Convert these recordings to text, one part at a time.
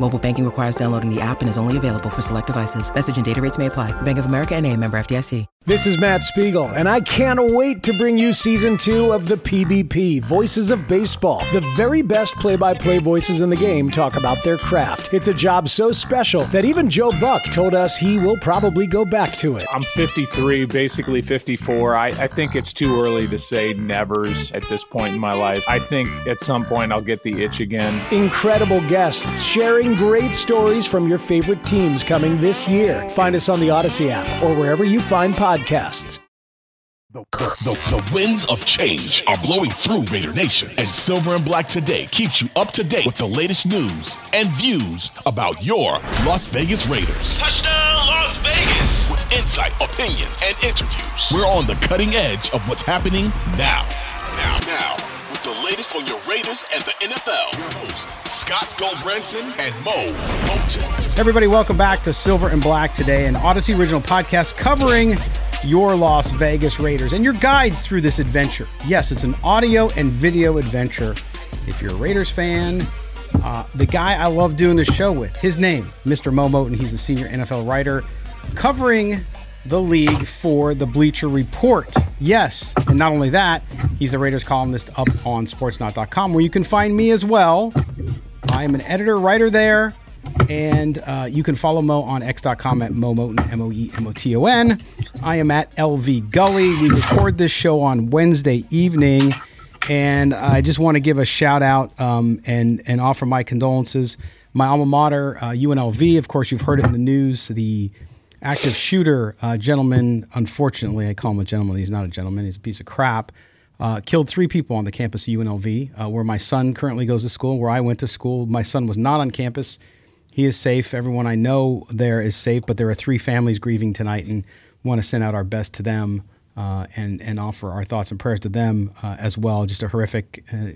Mobile banking requires downloading the app and is only available for select devices. Message and data rates may apply. Bank of America and a member FDIC. This is Matt Spiegel, and I can't wait to bring you season two of the PBP Voices of Baseball. The very best play by play voices in the game talk about their craft. It's a job so special that even Joe Buck told us he will probably go back to it. I'm 53, basically 54. I, I think it's too early to say nevers at this point in my life. I think at some point I'll get the itch again. Incredible guests sharing great stories from your favorite teams coming this year. Find us on the Audacy app or wherever you find podcasts podcasts. The, the, the, winds of change are blowing through Raider Nation, and Silver and Black Today keeps you up to date with the latest news and views about your Las Vegas Raiders. Touchdown, Las Vegas! With insight, opinions, and interviews. We're on the cutting edge of what's happening now. Now, now, with the latest on your Raiders and the NFL. Your host, Scott Gulbransen and Moe Moton. Everybody, welcome back to Silver and Black Today, an Audacy original podcast covering your Las Vegas Raiders and your guides through this adventure. Yes, it's an audio and video adventure. If you're a Raiders fan, uh, the guy I love doing this show with, his name, Mr. Moe Moton, he's a senior NFL writer covering the league for the Bleacher Report. Yes, and not only that, he's a Raiders columnist up on sportsnaut.com where you can find me as well. I am an editor, writer there. And uh, you can follow Moe on x.com at Moe Moton, M O E M O T O N. I am at LV Gully. We record this show on Wednesday evening. And I just want to give a shout out um, and, and offer my condolences. My alma mater, uh, UNLV, of course, you've heard it in the news. The active shooter uh, gentleman, unfortunately, I call him a gentleman. He's not a gentleman, he's a piece of crap. Uh, killed three people on the campus of UNLV, uh, where my son currently goes to school, where I went to school. My son was not on campus he is safe. Everyone I know there is safe, but there are three families grieving tonight, and want to send out our best to them uh, and and offer our thoughts and prayers to them uh, as well. Just a horrific uh,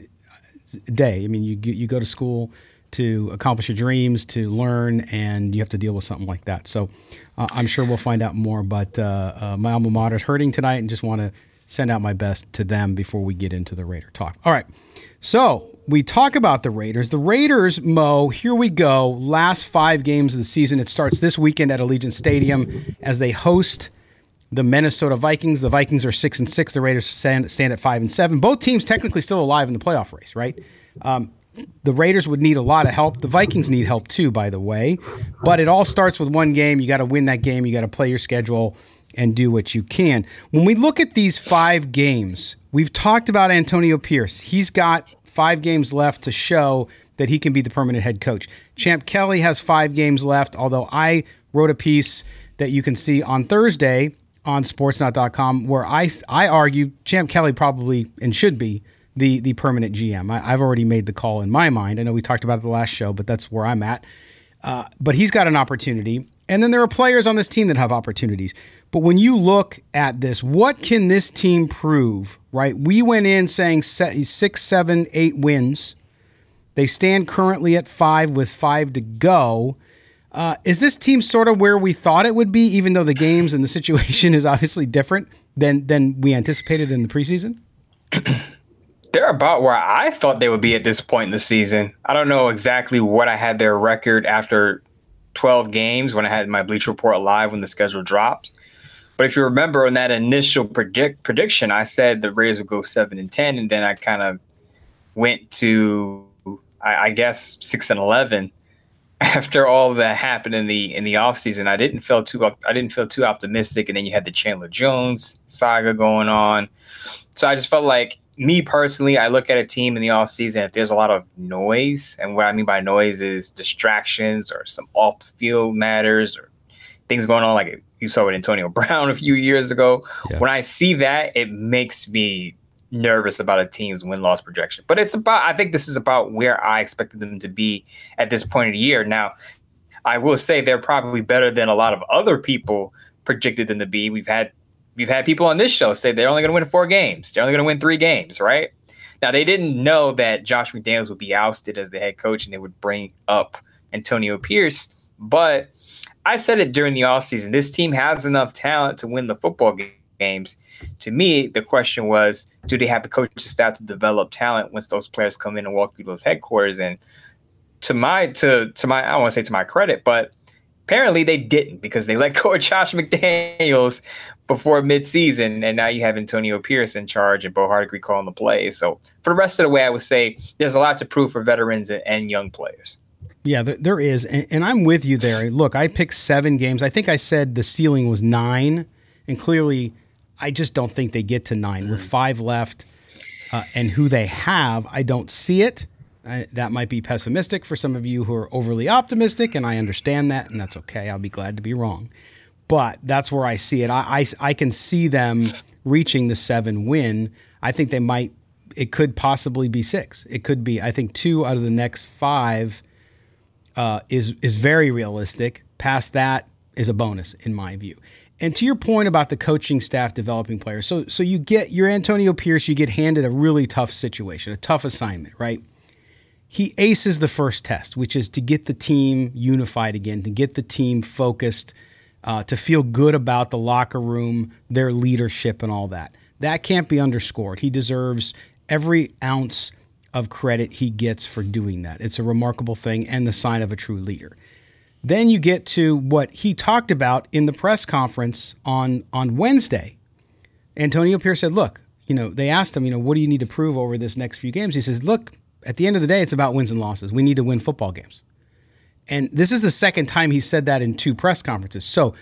day. I mean, you you go to school to accomplish your dreams, to learn, and you have to deal with something like that. So uh, I'm sure we'll find out more. But uh, uh, my alma mater is hurting tonight, and just want to send out my best to them before we get into the Raider talk. All right. So we talk about the Raiders. The Raiders, Moe, here we go. Last five games of the season. It starts this weekend at Allegiant Stadium as they host the Minnesota Vikings. The Vikings are six and six. The Raiders stand, stand at five and seven. Both teams technically still alive in the playoff race, right? Um, the Raiders would need a lot of help. The Vikings need help too, by the way. But it all starts with one game. You got to win that game. You got to play your schedule and do what you can. When we look at these five games, we've talked about Antonio Pierce. He's got five games left to show that he can be the permanent head coach. Champ Kelly has five games left, although I wrote a piece that you can see on Thursday on sportsnaut.com where I, I argue Champ Kelly probably and should be the, the permanent GM. I, have already made the call in my mind. I know we talked about it the last show, but that's where I'm at. Uh, but he's got an opportunity. And then there are players on this team that have opportunities. But when you look at this, what can this team prove, right? We went in saying six, seven, eight wins. They stand currently at five with five to go. Uh, is this team sort of where we thought it would be, even though the games and the situation is obviously different than than we anticipated in the preseason? They're about where I thought they would be at this point in the season. I don't know exactly what I had their record after 12 games when I had my Bleach Report live when the schedule dropped. But if you remember on that initial predict prediction, I said the Raiders would go seven and ten, and then I kind of went to I, I, guess six and eleven. After all that happened in the in the offseason, I didn't feel too I didn't feel too optimistic, and then you had the Chandler Jones saga going on. So I just felt like me personally, I look at a team in the offseason, if there's a lot of noise, and what I mean by noise is distractions or some off the field matters or things going on, like you saw with Antonio Brown a few years ago. Yeah. When I see that, it makes me nervous about a team's win loss projection. But it's about, I think this is about where I expected them to be at this point of the year. Now, I will say they're probably better than a lot of other people predicted them to be. We've had we've had people on this show say they're only going to win four games. They're only going to win three games, right? Now they didn't know that Josh McDaniels would be ousted as the head coach and they would bring up Antonio Pierce, but I said it during the offseason. This team has enough talent to win the football games. To me, the question was, do they have the coaching staff to develop talent once those players come in and walk through those headquarters? And to my to to my I want to say to my credit, but apparently they didn't because they let go of Josh McDaniels before midseason, and now you have Antonio Pierce in charge and Bo Hardegree calling the plays. So for the rest of the way, I would say there's a lot to prove for veterans and young players. Yeah, there is, and, and I'm with you there. Look, I picked seven games. I think I said the ceiling was nine, and clearly, I just don't think they get to nine with five left, uh, and who they have. I don't see it. I, that might be pessimistic for some of you who are overly optimistic, and I understand that, and that's okay. I'll be glad to be wrong but that's where I see it. I, I, I can see them reaching the seven win. I think they might. It could possibly be six. It could be. I think two out of the next five uh, is is very realistic. Past that is a bonus in my view. And to your point about the coaching staff developing players, so so you get your Antonio Pierce, you get handed a really tough situation, a tough assignment, right? He aces the first test, which is to get the team unified again, to get the team focused uh, to feel good about the locker room, their leadership, and all that. That can't be underscored. He deserves every ounce of credit he gets for doing that. It's a remarkable thing and the sign of a true leader. Then you get to what he talked about in the press conference on, on Wednesday. Antonio Pierce said, Look, you know, they asked him, you know, what do you need to prove over this next few games? He says, Look, at the end of the day, it's about wins and losses. We need to win football games. And this is the second time he said that in two press conferences. So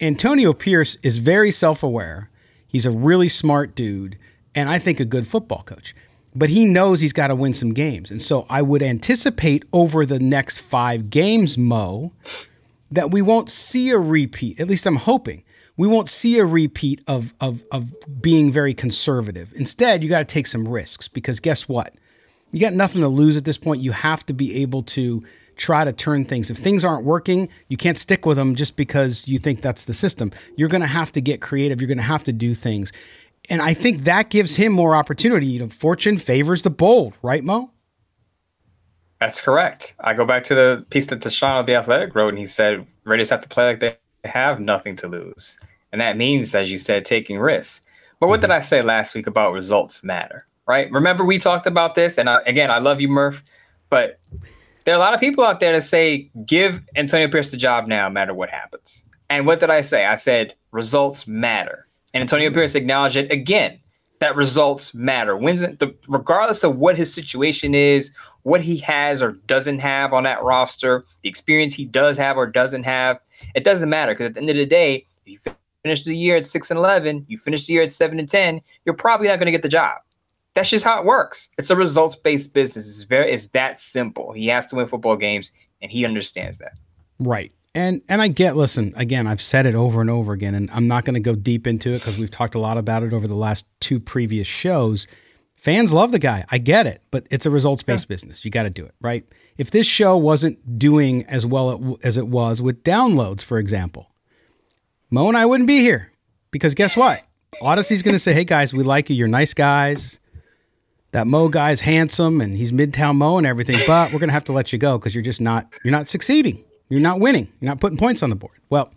Antonio Pierce is very self aware. He's a really smart dude, and I think a good football coach. But he knows he's got to win some games. And so I would anticipate over the next five games, Moe, that we won't see a repeat. At least I'm hoping. We won't see a repeat of, of, of being very conservative. Instead, you got to take some risks because guess what? You got nothing to lose at this point. You have to be able to try to turn things. If things aren't working, you can't stick with them just because you think that's the system. You're going to have to get creative. You're going to have to do things. And I think that gives him more opportunity. You know, fortune favors the bold, right, Moe? That's correct. I go back to the piece that Tashan of the Athletic wrote, and he said Raiders have to play like they have nothing to lose. And that means, as you said, taking risks. But what mm-hmm. did I say last week about results matter, right? Remember, we talked about this. And I, again, I love you, Murph, but there are a lot of people out there that say, give Antonio Pierce the job now, no matter what happens. And what did I say? I said, results matter. And Antonio Pierce acknowledged it again that results matter. Wins the, regardless of what his situation is, what he has or doesn't have on that roster, the experience he does have or doesn't have, it doesn't matter because at the end of the day, if you finish the year at six and eleven, you finish the year at seven and ten, you're probably not going to get the job that's just how it works. It's a results based business. It's very it's that simple. He has to win football games, and he understands that. Right. And and I get. Listen, again, I've said it over and over again, and I'm not going to go deep into it because we've talked a lot about it over the last two previous shows. Fans love the guy. I get it, but it's a results based yeah. business. You got to do it right. If this show wasn't doing as well as it was with downloads, for example, Moe and I wouldn't be here because guess what? Audacy's going to say, "Hey guys, we like you. You're nice guys that Moe guy's handsome and he's midtown Moe and everything, but we're gonna have to let you go because you're just not you're not succeeding. You're not winning. You're not putting points on the board. Well,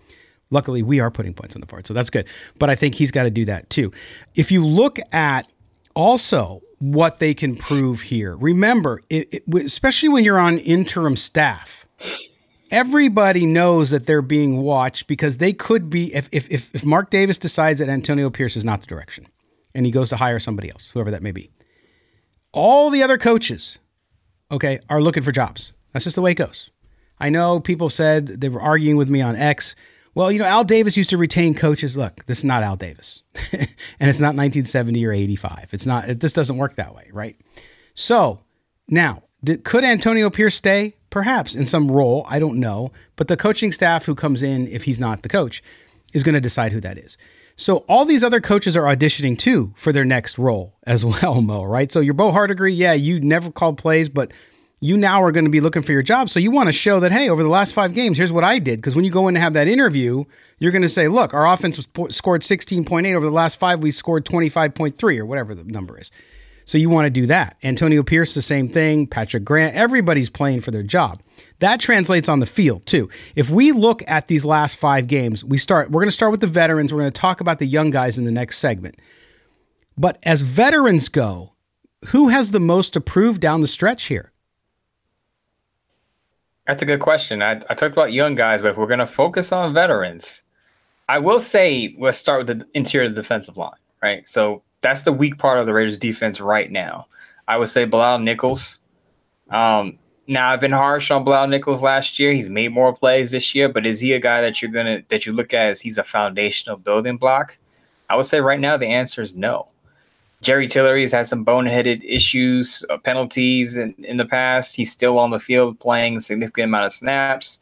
luckily we are putting points on the board, so that's good. But I think he's got to do that too. If you look at also what they can prove here, remember, it, it, especially when you're on interim staff, everybody knows that they're being watched because they could be if if, if Mark Davis decides that Antonio Pierce is not the direction and he goes to hire somebody else, whoever that may be all the other coaches, okay, are looking for jobs. That's just the way it goes. I know people said they were arguing with me on X. Well, you know, Al Davis used to retain coaches. Look, this is not Al Davis, and it's not 1970 or 85. It's not. It, this doesn't work that way, right? So now, did, could Antonio Pierce stay? Perhaps in some role. I don't know. But the coaching staff who comes in, if he's not the coach, is going to decide who that is. So all these other coaches are auditioning too for their next role as well, Moe, right? So your Bo Hardegree, yeah, you never called plays, but you now are going to be looking for your job. So you want to show that, hey, over the last five games, here's what I did. Because when you go in to have that interview, you're going to say, look, our offense scored 16.8. Over the last five, we scored 25.3 or whatever the number is. So you want to do that. Antonio Pierce, the same thing. Patrick Grant, everybody's playing for their job. That translates on the field too. If we look at these last five games, we start, we're going to start with the veterans. We're going to talk about the young guys in the next segment. But as veterans go, who has the most to prove down the stretch here? That's a good question. I, I talked about young guys, but if we're going to focus on veterans, I will say let's start with the interior defensive line, right? So that's the weak part of the Raiders defense right now. I would say Bilal Nichols. Um, now I've been harsh on Bilal Nichols last year. He's made more plays this year, but is he a guy that you're gonna that you look at as he's a foundational building block? I would say right now the answer is no. Jerry Tillery has had some boneheaded issues, uh, penalties in, in the past. He's still on the field playing a significant amount of snaps.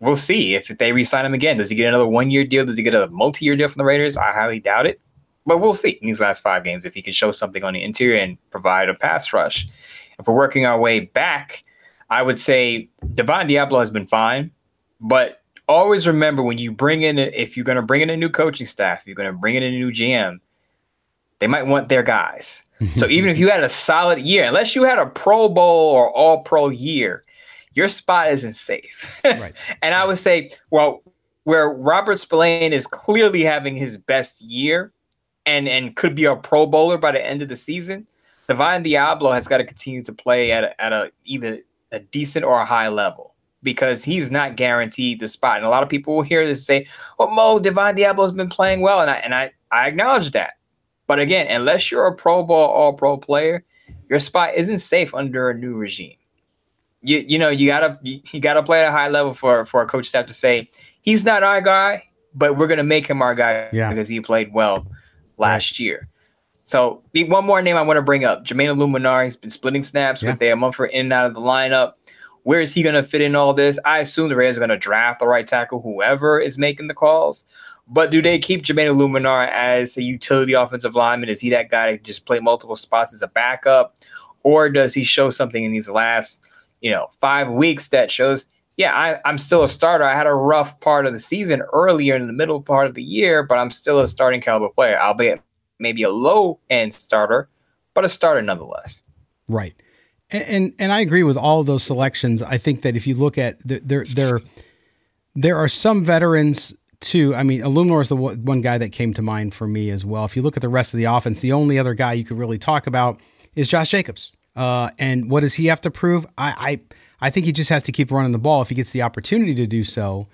We'll see if they re-sign him again. Does he get another one-year deal? Does he get a multi-year deal from the Raiders? I highly doubt it. But we'll see in these last five games if he can show something on the interior and provide a pass rush. If we're working our way back, I would say Divine Deablo has been fine, but always remember when you bring in, if you're going to bring in a new coaching staff, you're going to bring in a new GM, they might want their guys. so even if you had a solid year, unless you had a Pro Bowl or All Pro year, your spot isn't safe. Right. and I would say, well, where Robert Spillane is clearly having his best year and and could be a Pro Bowler by the end of the season, Divine Deablo has got to continue to play at a, at a either a decent or a high level because he's not guaranteed the spot. And a lot of people will hear this say, "Well, Moe Divine Deablo's been playing well," and I and I I acknowledge that. But again, unless you're a Pro Bowl All Pro player, your spot isn't safe under a new regime. You you know you gotta you, you gotta play at a high level for for a coach staff to say he's not our guy, but we're gonna make him our guy yeah. because he played well last year. So one more name I want to bring up: Jermaine Eluemunor. He's been splitting snaps yeah. with Thayer Munford in and out of the lineup. Where is he going to fit in all this? I assume the Raiders are going to draft the right tackle, whoever is making the calls. But do they keep Jermaine Eluemunor as a utility offensive lineman? Is he that guy to just play multiple spots as a backup? Or does he show something in these last, you know, five weeks that shows, yeah, I, I'm still a starter. I had a rough part of the season earlier in the middle part of the year, but I'm still a starting caliber player, albeit maybe a low end starter, but a starter nonetheless. Right. And, and, and I agree with all of those selections. I think that if you look at there there there are some veterans too. I mean, Eluemunor is the one guy that came to mind for me as well. If you look at the rest of the offense, the only other guy you could really talk about is Josh Jacobs. Uh, and what does he have to prove? I, I I think he just has to keep running the ball if he gets the opportunity to do so.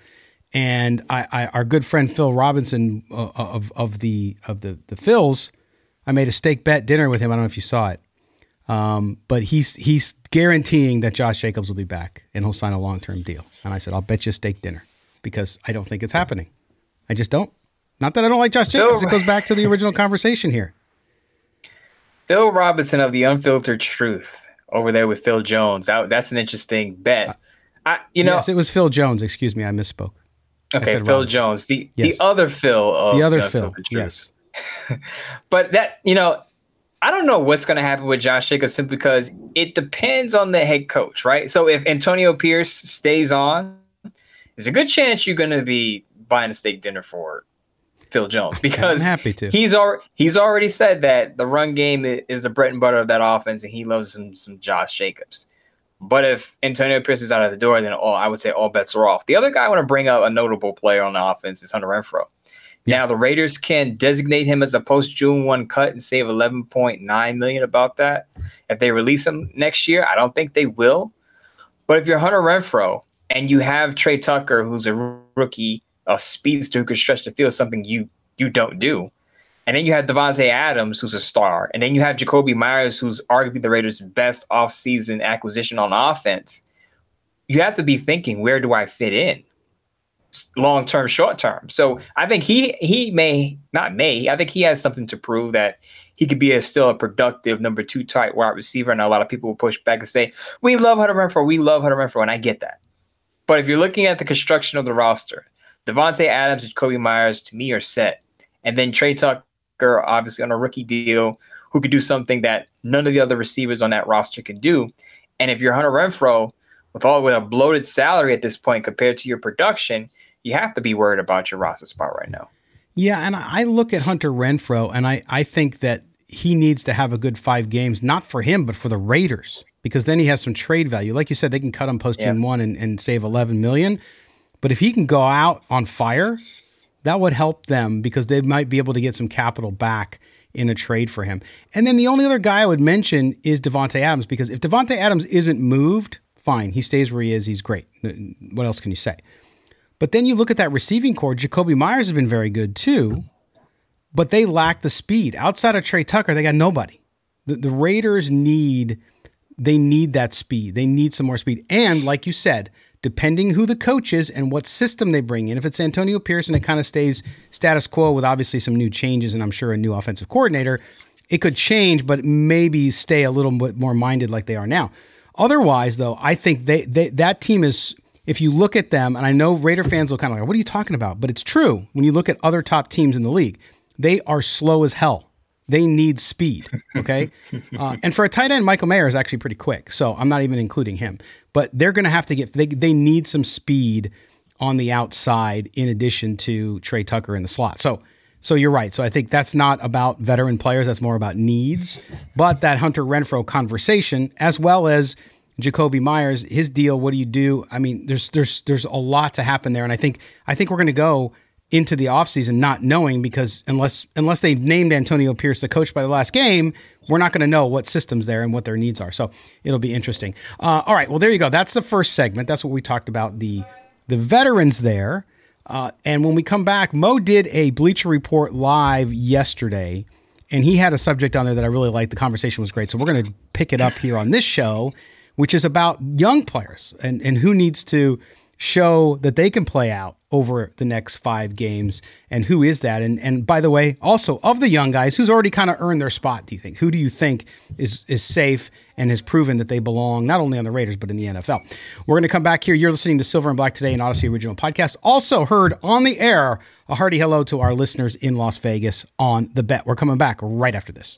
And I, I our good friend Phil Robinson uh, of of the of the the Phils, I made a steak bet dinner with him. I don't know if you saw it. Um, but he's he's guaranteeing that Josh Jacobs will be back and he'll sign a long term deal. And I said, I'll bet you a steak dinner because I don't think it's happening. I just don't. Not that I don't like Josh Jacobs. Phil, it goes back to the original conversation here. Phil Robinson of the Unfiltered Truth over there with Phil Jones. That, that's an interesting bet. Uh, I, you know, yes, it was Phil Jones. Excuse me, I misspoke. Okay, Phil Robinson. Jones, the yes. the other Phil. the other Phil. Yes. but that you know, I don't know what's going to happen with Josh Jacobs simply because it depends on the head coach, right? So if Antonio Pierce stays on, there's a good chance you're going to be buying a steak dinner for Phil Jones because I'm happy to. He's already he's already said that the run game is the bread and butter of that offense, and he loves some some Josh Jacobs. But if Antonio Pierce is out of the door, then all I would say all bets are off. The other guy I want to bring up a notable player on the offense is Hunter Renfrow. Yeah. Now the Raiders can designate him as a post June one cut and save eleven point nine million about that. If they release him next year, I don't think they will. But if you're Hunter Renfrow and you have Tre Tucker, who's a rookie a speedster who could stretch the field, something you you don't do. And then you have Davante Adams, who's a star. And then you have Jakobi Meyers, who's arguably the Raiders' best offseason acquisition on offense. You have to be thinking, where do I fit in? Long term, short term. So I think he he may not may. I think he has something to prove that he could be a, still a productive number two tight wide receiver. And a lot of people will push back and say, "We love Hunter Renfrow. We love Hunter Renfrow," and I get that. But if you're looking at the construction of the roster, Davante Adams and Kobe Myers to me are set. And then Tre Tucker, obviously on a rookie deal, who could do something that none of the other receivers on that roster can do. And if you're Hunter Renfrow, with all with a bloated salary at this point compared to your production, you have to be worried about your roster spot right now. Yeah, and I look at Hunter Renfrow and I, I think that he needs to have a good five games, not for him, but for the Raiders, because then he has some trade value. Like you said, they can cut him post June yeah. one and, and save eleven million. But if he can go out on fire, that would help them because they might be able to get some capital back in a trade for him. And then the only other guy I would mention is Davante Adams because if Davante Adams isn't moved, fine, he stays where he is. He's great. What else can you say? But then you look at that receiving corps. Jakobi Meyers has been very good too, but they lack the speed. Outside of Tre Tucker, they got nobody. The, the Raiders need they need that speed. They need some more speed. And like you said, depending who the coach is and what system they bring in. If it's Antonio Pearson, it kind of stays status quo with obviously some new changes and I'm sure a new offensive coordinator. It could change, but maybe stay a little bit more minded like they are now. Otherwise, though, I think they, they that team is. If you look at them, and I know Raider fans will kind of like, "What are you talking about?" But it's true when you look at other top teams in the league. They are slow as hell. They need speed. Okay. uh, and for a tight end, Michael Mayer is actually pretty quick. So I'm not even including him. But they're going to have to get, they, they need some speed on the outside in addition to Tre Tucker in the slot. So, so you're right. So I think that's not about veteran players. That's more about needs. But that Hunter Renfrow conversation, as well as Jakobi Meyers, his deal. What do you do? I mean, there's there's there's a lot to happen there, and I think I think we're going to go into the offseason not knowing because unless unless they've named Antonio Pierce the coach by the last game, we're not going to know what systems there and what their needs are. So it'll be interesting. Uh, all right, well there you go. That's the first segment. That's what we talked about the the veterans there. Uh, and when we come back, Moe did a Bleacher Report live yesterday, and he had a subject on there that I really liked. The conversation was great, so we're going to pick it up here on this show, which is about young players and and who needs to show that they can play out over the next five games. And who is that? And and by the way, also of the young guys, who's already kind of earned their spot? Do you think? Who do you think is is safe and has proven that they belong not only on the Raiders but in the NFL? We're going to come back here. You're listening to Silver and Black today, an Audacy original podcast. Also heard on the air. A hearty hello to our listeners in Las Vegas on the bet. We're coming back right after this.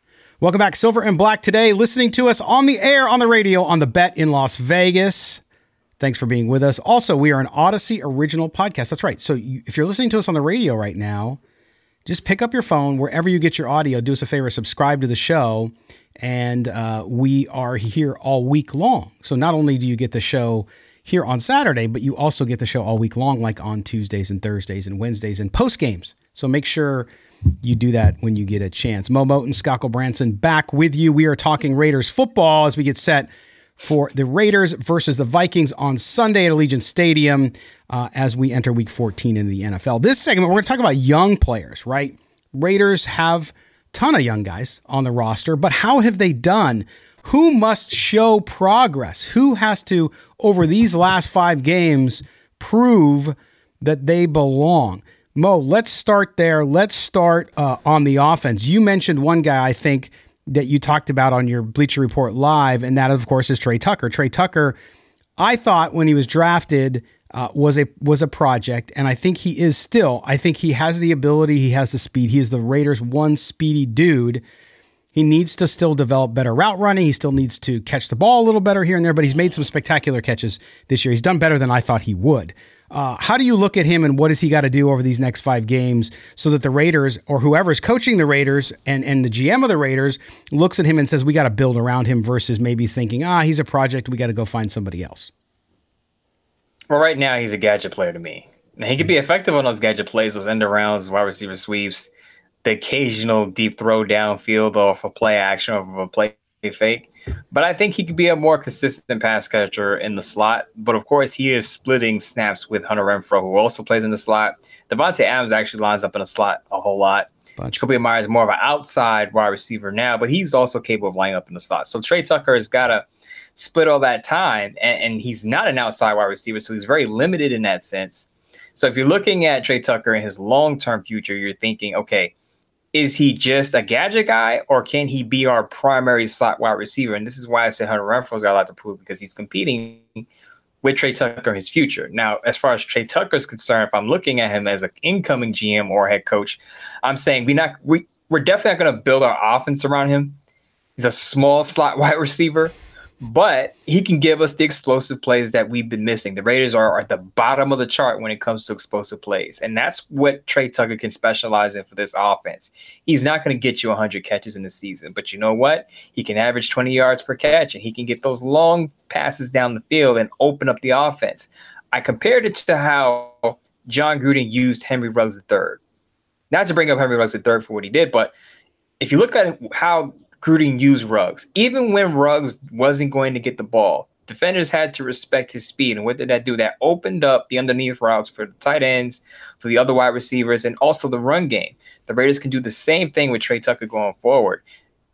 Welcome back, Silver and Black today, listening to us on the air, on the radio, on the bet in Las Vegas. Thanks for being with us. Also, we are an Audacy original podcast. That's right. So you, if you're listening to us on the radio right now, just pick up your phone wherever you get your audio. Do us a favor, subscribe to the show. And uh, we are here all week long. So not only do you get the show here on Saturday, but you also get the show all week long, like on Tuesdays and Thursdays and Wednesdays and post games. So make sure you do that when you get a chance. Moe Moton, Scott Branson back with you. We are talking Raiders football as we get set for the Raiders versus the Vikings on Sunday at Allegiant Stadium uh, as we enter week 14 in the NFL. This segment, we're going to talk about young players, right? Raiders have ton of young guys on the roster, but how have they done? Who must show progress? Who has to, over these last five games, prove that they belong? Moe, let's start there. Let's start uh, on the offense. You mentioned one guy, I think, that you talked about on your Bleacher Report live, and that, of course, is Tre Tucker. Tre Tucker, I thought when he was drafted, uh, was a was a project, and I think he is still. I think he has the ability, he has the speed. He is the Raiders' one speedy dude. He needs to still develop better route running. He still needs to catch the ball a little better here and there, but he's made some spectacular catches this year. He's done better than I thought he would. Uh, how do you look at him and what does he got to do over these next five games so that the Raiders or whoever's coaching the Raiders and, and the GM of the Raiders looks at him and says, we got to build around him versus maybe thinking, ah, he's a project. We got to go find somebody else? Well, right now, he's a gadget player to me. He could be effective on those gadget plays, those end arounds, wide receiver sweeps, the occasional deep throw downfield off a play action or a play fake. But I think he could be a more consistent pass catcher in the slot. But of course, he is splitting snaps with Hunter Renfrow, who also plays in the slot. Davante Adams actually lines up in a slot a whole lot. Bunch. Jakobi Meyers is more of an outside wide receiver now, but he's also capable of lining up in the slot. So Tre Tucker has got to split all that time, and, and he's not an outside wide receiver, so he's very limited in that sense. So if you're looking at Tre Tucker and his long term future, you're thinking, okay, is he just a gadget guy or can he be our primary slot wide receiver? And this is why I said Hunter Renfrow's got a lot to prove because he's competing with Tre Tucker in his future. Now, as far as Tre Tucker is concerned, if I'm looking at him as an incoming GM or head coach, I'm saying we not we we're definitely not going to build our offense around him. He's a small slot wide receiver but he can give us the explosive plays that we've been missing. The Raiders are at the bottom of the chart when it comes to explosive plays, and that's what Tre Tucker can specialize in for this offense. He's not going to get you 100 catches in the season, but you know what? He can average 20 yards per catch, and he can get those long passes down the field and open up the offense. I compared it to how Jon Gruden used Henry Ruggs III. Not to bring up Henry Ruggs III for what he did, but if you look at how Gruden used Ruggs. Even when Ruggs wasn't going to get the ball, defenders had to respect his speed. And what did that do? That opened up the underneath routes for the tight ends, for the other wide receivers, and also the run game. The Raiders can do the same thing with Tre Tucker going forward.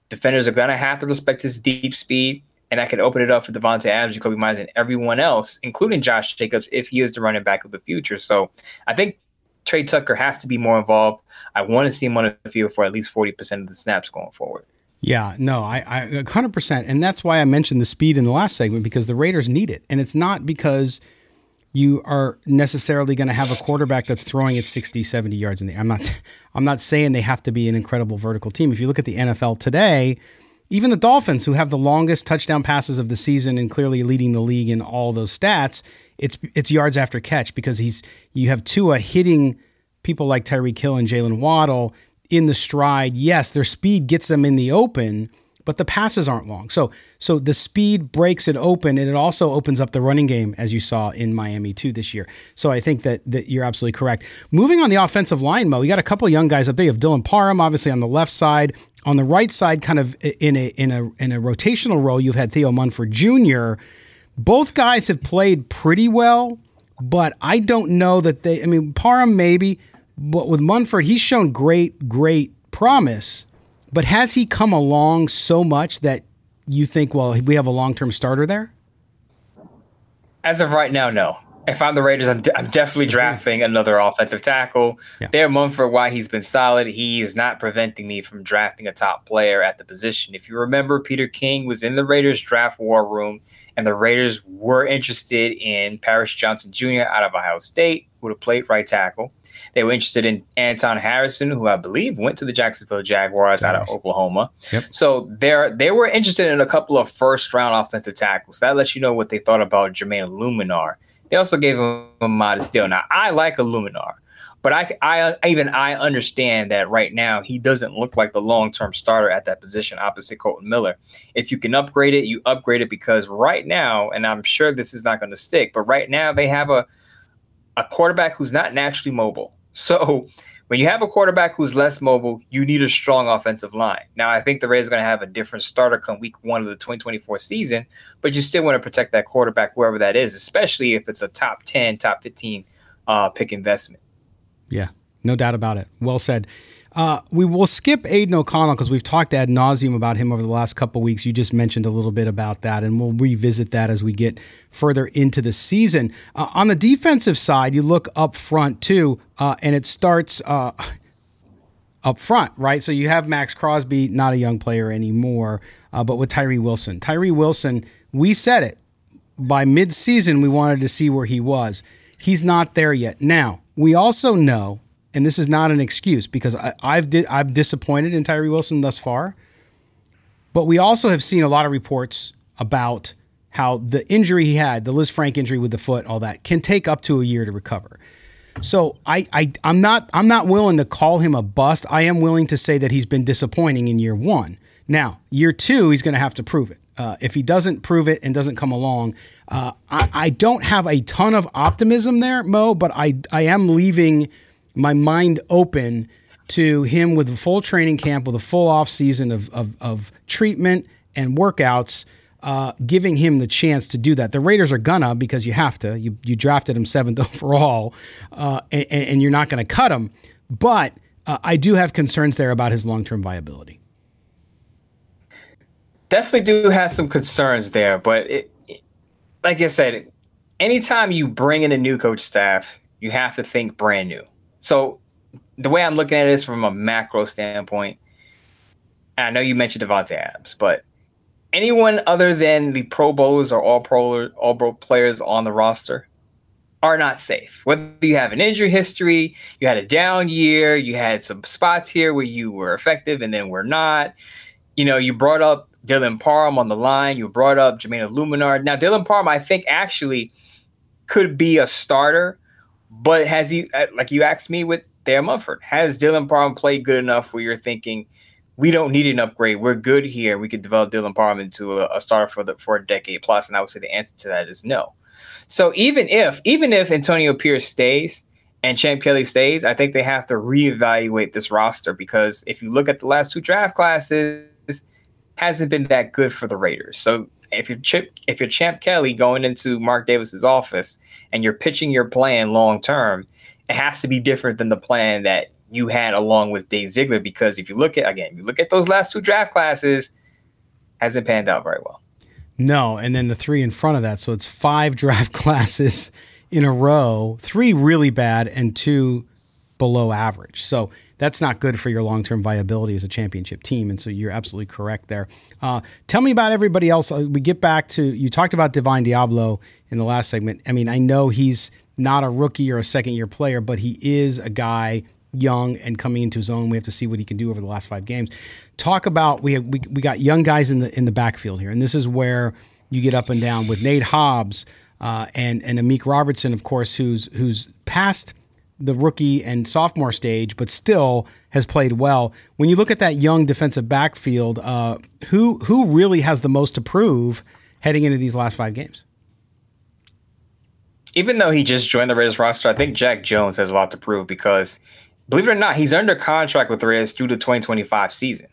Defenders are going to have to respect his deep speed, and that can open it up for Davante Adams, Jakobi Meyers, and everyone else, including Josh Jacobs, if he is the running back of the future. So I think Tre Tucker has to be more involved. I want to see him on the field for at least 40% of the snaps going forward. Yeah, no, I, I 100%. And that's why I mentioned the speed in the last segment because the Raiders need it. And it's not because you are necessarily going to have a quarterback that's throwing it 60, 70 yards in the I'm not I'm not saying they have to be an incredible vertical team. If you look at the NFL today, even the Dolphins who have the longest touchdown passes of the season and clearly leading the league in all those stats, it's it's yards after catch because he's you have Tua hitting people like Tyreek Hill and Jaylen Waddle in the stride. Yes, their speed gets them in the open, but the passes aren't long. So so the speed breaks it open and it also opens up the running game as you saw in Miami too this year. So I think that that you're absolutely correct. Moving on the offensive line, Moe, you got a couple young guys up there. You have Dylan Parham obviously on the left side. On the right side, kind of in a in a in a rotational role, you've had Thayer Munford Jr. Both guys have played pretty well, but I don't know that they I mean Parham maybe but with Munford, he's shown great, great promise. But has he come along so much that you think, well, we have a long term starter there? As of right now, no. If I'm the Raiders, I'm, I'm definitely mm-hmm. drafting another offensive tackle. Yeah. There, Munford, why he's been solid, he is not preventing me from drafting a top player at the position. If you remember, Peter King was in the Raiders draft war room, and the Raiders were interested in Paris Johnson Jr. out of Ohio State, who would have played right tackle. They were interested in Anton Harrison, who I believe went to the Jacksonville Jaguars out of Oklahoma. Yep. So they they were interested in a couple of first round offensive tackles. That lets you know what they thought about Jermaine Eluemunor. They also gave him a modest deal. Now I like Eluemunor. But I, I, even I understand that right now he doesn't look like the long term starter at that position opposite Kolton Miller. If you can upgrade it, you upgrade it because right now, and I'm sure this is not going to stick, but right now they have a a quarterback who's not naturally mobile. So when you have a quarterback who's less mobile, you need a strong offensive line. Now, I think the Rays are going to have a different starter come week one of the 2024 season, but you still want to protect that quarterback, whoever that is, especially if it's a top 10, top 15 uh, pick investment. Yeah, no doubt about it. Well said. Uh, we will skip Aidan O'Connell because we've talked ad nauseum about him over the last couple weeks. You just mentioned a little bit about that, and we'll revisit that as we get further into the season. Uh, on the defensive side, you look up front too, uh, and it starts uh, up front, right? So you have Maxx Crosby, not a young player anymore, uh, but with Tyree Wilson. Tyree Wilson, we said it by midseason, we wanted to see where he was. He's not there yet. Now, we also know and this is not an excuse because I, have di- I'm disappointed in Tyree Wilson thus far. But we also have seen a lot of reports about how the injury he had, the Liz Lisfranc injury with the foot, all that, can take up to a year to recover. So I, I I'm not I'm not willing to call him a bust. I am willing to say that he's been disappointing in year one. Now, year two, he's going to have to prove it. Uh, if he doesn't prove it and doesn't come along, uh, I, I don't have a ton of optimism there, Moe. But I I am leaving my mind open to him with a full training camp, with a full off season of of, of treatment and workouts uh, giving him the chance to do that. The Raiders are gonna because you have to. You you drafted him seventh overall, uh, and, and, you're not to cut him. But uh, I do have concerns there about his long term viability. Definitely do have some concerns there, but it, it, like I said, anytime you bring in a new coach staff, you have to think brand new. So the way I'm looking at it is from a macro standpoint. I know you mentioned Davante Adams, but anyone other than the Pro Bowlers or All Pro All Pro players on the roster are not safe. Whether you have an injury history, you had a down year, you had some spots here where you were effective and then were not. You know, you brought up Dylan Parham on the line. You brought up Jermaine Eluemunor. Now, Dylan Parham, I think actually could be a starter, but has he, uh, like you asked me with Thayer Munford, has Dylan Parham played good enough where you're thinking – we don't need an upgrade. We're good here. We could develop Dylan Parham into a, a starter for the for a decade plus. And I would say the answer to that is no. So even if even if Antonio Pierce stays and Champ Kelly stays, I think they have to reevaluate this roster because if you look at the last two draft classes, hasn't been that good for the Raiders. So if you're Chip, if you're Champ Kelly going into Mark Davis's office and you're pitching your plan long term, it has to be different than the plan that you had along with Dave Ziegler because if you look at again, you look at those last two draft classes, hasn't panned out very well. No, and then the three in front of that, so it's five draft classes in a row, three really bad and two below average. So that's not good for your long term viability as a championship team. And so you're absolutely correct there. Uh, tell me about everybody else. Uh, we get back to you talked about Divine Deablo in the last segment. I mean, I know he's not a rookie or a second year player, but he is a guy young and coming into his own. We have to see what he can do over the last five games. Talk about we have, we, we got young guys in the in the backfield here, and this is where you get up and down with Nate Hobbs uh, and and Amik Robertson, of course, who's who's past the rookie and sophomore stage, but still has played well. When you look at that young defensive backfield, uh, who who really has the most to prove heading into these last five games? Even though he just joined the Raiders roster, I think Jack Jones has a lot to prove because believe it or not, he's under contract with the Raiders through the 2025 season.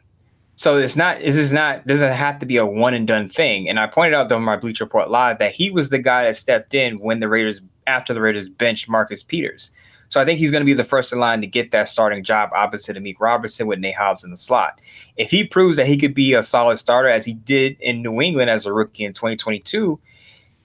So it's not this is not doesn't have to be a one and done thing. And I pointed out during my Bleacher Report live that he was the guy that stepped in when the Raiders after the Raiders benched Marcus Peters. So I think he's going to be the first in line to get that starting job opposite Amik Robertson with Nate Hobbs in the slot. If he proves that he could be a solid starter as he did in New England as a rookie in 2022,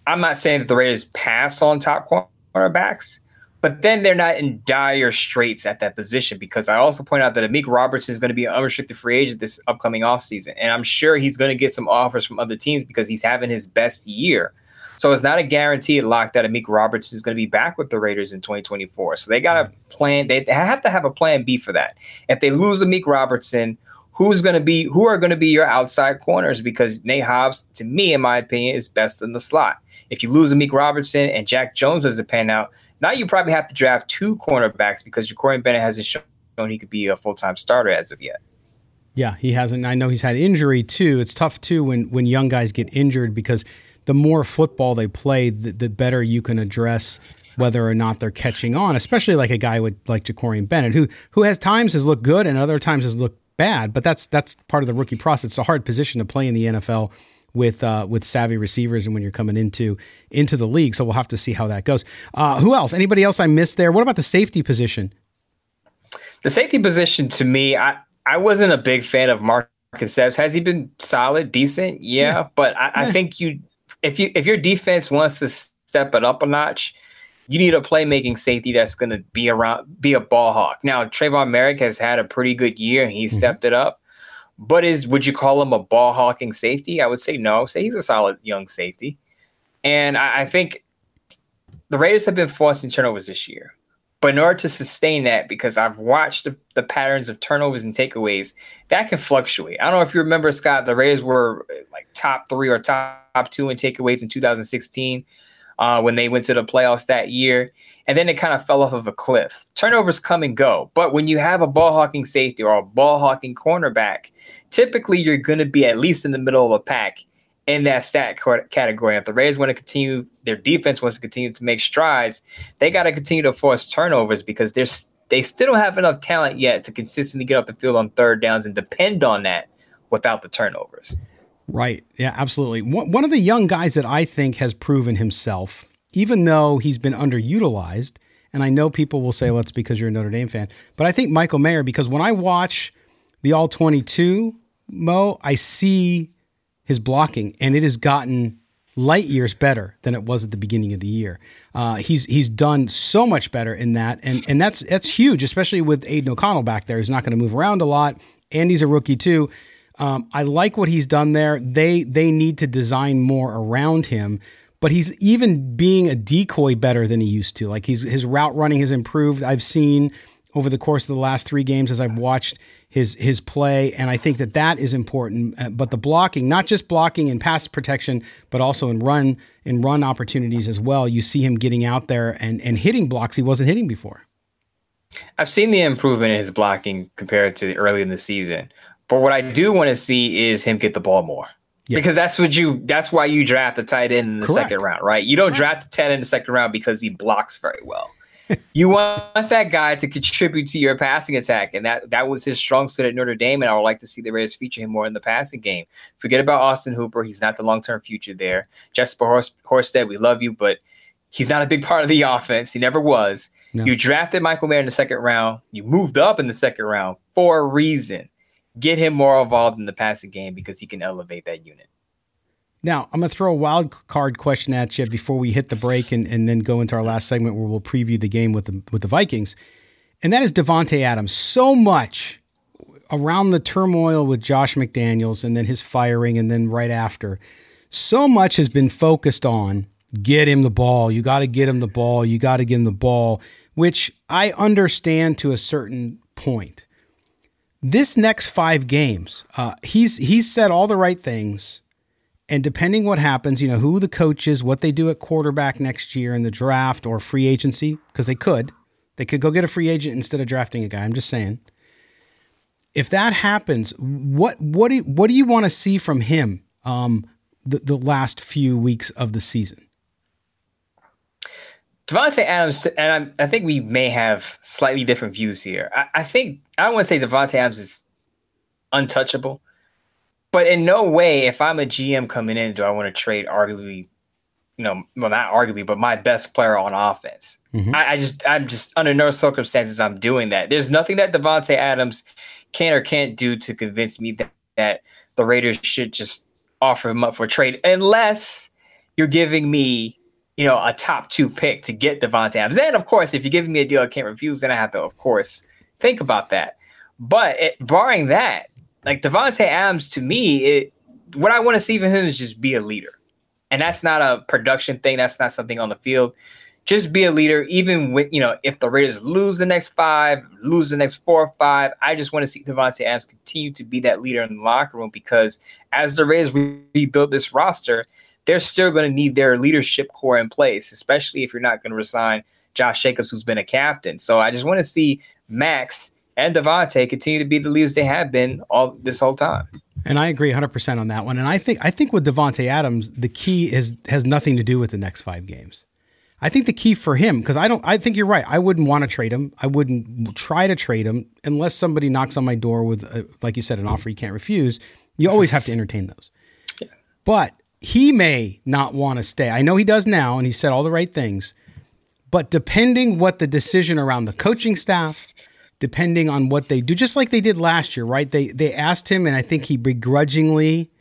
I'm not saying that the Raiders pass on top cornerbacks, but then they're not in dire straits at that position because I also point out that Amik Robertson is going to be an unrestricted free agent this upcoming offseason. And I'm sure he's going to get some offers from other teams because he's having his best year. So it's not a guaranteed lock that Amik Robertson is going to be back with the Raiders in 2024. So they got to plan, they have to have a plan B for that. If they lose Amik Robertson, who's going to be, who are going to be your outside corners? Because Nate Hobbs, to me, in my opinion, is best in the slot. If you lose Amik Robertson and Jack Jones doesn't pan out, now you probably have to draft two cornerbacks because Jakorian Bennett hasn't shown he could be a full time starter as of yet. Yeah, he hasn't. I know he's had injury too. It's tough too when when young guys get injured because the more football they play, the, the better you can address whether or not they're catching on. Especially like a guy with like Jakorian Bennett, who who has times has looked good and other times has looked bad. But that's that's part of the rookie process. It's a hard position to play in the NFL with uh, with savvy receivers and when you're coming into into the league. So we'll have to see how that goes. Uh, who else? Anybody else I missed there? What about the safety position? The safety position to me, I I wasn't a big fan of Marcus Epps. Has he been solid, decent? Yeah, yeah. but I, I think you if you if your defense wants to step it up a notch, you need a playmaking safety that's going to be around, be a ball hawk. Now, Tre'von Moehrig has had a pretty good year and he's mm-hmm. stepped it up. But is would you call him a ball hawking safety? I would say no. Say he's a solid young safety. And I, I think the Raiders have been forcing turnovers this year. But in order to sustain that, because I've watched the, the patterns of turnovers and takeaways, that can fluctuate. I don't know if you remember, Scott, the Raiders were like top three or top two in takeaways in 2016 uh, when they went to the playoffs that year. And then it kind of fell off of a cliff. Turnovers come and go. But when you have a ball hawking safety or a ball hawking cornerback, typically you're going to be at least in the middle of a pack in that stat category. If the Raiders want to continue, their defense wants to continue to make strides, they got to continue to force turnovers because there's they still don't have enough talent yet to consistently get off the field on third downs and depend on that without the turnovers. Right. Yeah, absolutely. One of the young guys that I think has proven himself, even though he's been underutilized, and I know people will say, well, it's because you're a Notre Dame fan, but I think Michael Mayer, because when I watch the All 22, Moe, I see his blocking, and it has gotten light years better than it was at the beginning of the year. Uh, he's he's done so much better in that, and and that's that's huge, especially with Aidan O'Connell back there. He's not going to move around a lot. Andy's a rookie too. Um, I like what he's done there. They they need to design more around him, but he's even being a decoy better than he used to. Like he's his route running has improved. I've seen over the course of the last three games as I've watched his his play, and I think that that is important. Uh, but the blocking, not just blocking in pass protection, but also in run in run opportunities as well. You see him getting out there and and hitting blocks he wasn't hitting before. I've seen the improvement in his blocking compared to early in the season. But what I do want to see is him get the ball more. Yes. Because that's what you that's why you draft the tight end in the Correct. second round, right? You don't draft the tight end in the second round because he blocks very well you want that guy to contribute to your passing attack, and that that was his strong suit at Notre Dame. And I would like to see the Raiders feature him more in the passing game. Forget about Austin Hooper; he's not the long term future there. Jesper Horsted, we love you, but he's not a big part of the offense. He never was. No. You drafted Michael Mayer in the second round. You moved up in the second round for a reason. Get him more involved in the passing game because he can elevate that unit. Now, I'm going to throw a wild card question at you before we hit the break and, and then go into our last segment where we'll preview the game with the, with the Vikings. And that is Davante Adams. So much around the turmoil with Josh McDaniels and then his firing and then right after. So much has been focused on get him the ball. You got to get him the ball. You got to get him the ball, which I understand to a certain point. This next five games, uh, he's he's said all the right things and depending what happens, you know, who the coach is, what they do at quarterback next year in the draft or free agency, because they could. They could go get a free agent instead of drafting a guy. I'm just saying. If that happens, what what do you, what do you want to see from him um, the, the last few weeks of the season? Davante Adams, and i think we may have slightly different views here. I, I think I want to say Davante Adams is untouchable. But in no way, if I'm a GM coming in, do I want to trade arguably, you know, well, not arguably, but my best player on offense. Mm-hmm. I, I, just, I'm just under no circumstances I'm doing that. There's nothing that Davante Adams can or can't do to convince me that, that the Raiders should just offer him up for trade, unless you're giving me, you know, a top two pick to get Davante Adams. And of course, if you're giving me a deal I can't refuse, then I have to, of course, think about that. But it, barring that, like Davante Adams, to me, it what I want to see from him is just be a leader, and that's not a production thing. That's not something on the field. Just be a leader, even with you know if the Raiders lose the next five, lose the next four or five. I just want to see Davante Adams continue to be that leader in the locker room because as the Raiders rebuild this roster, they're still going to need their leadership corps in place, especially if you're not going to resign Josh Jacobs, who's been a captain. So I just want to see Maxx and Davante continue to be the leaders they have been all this whole time. And I agree 100% on that one. And I think I think with Davante Adams, the key is has nothing to do with the next 5 games. I think the key for him because I don't I think you're right. I wouldn't want to trade him. I wouldn't try to trade him unless somebody knocks on my door with a, like you said an offer you can't refuse. You always have to entertain those. Yeah. But he may not want to stay. I know he does now and he said all the right things. But depending what the decision around the coaching staff, depending on what they do, just like they did last year, right? They they asked him, and I think he begrudgingly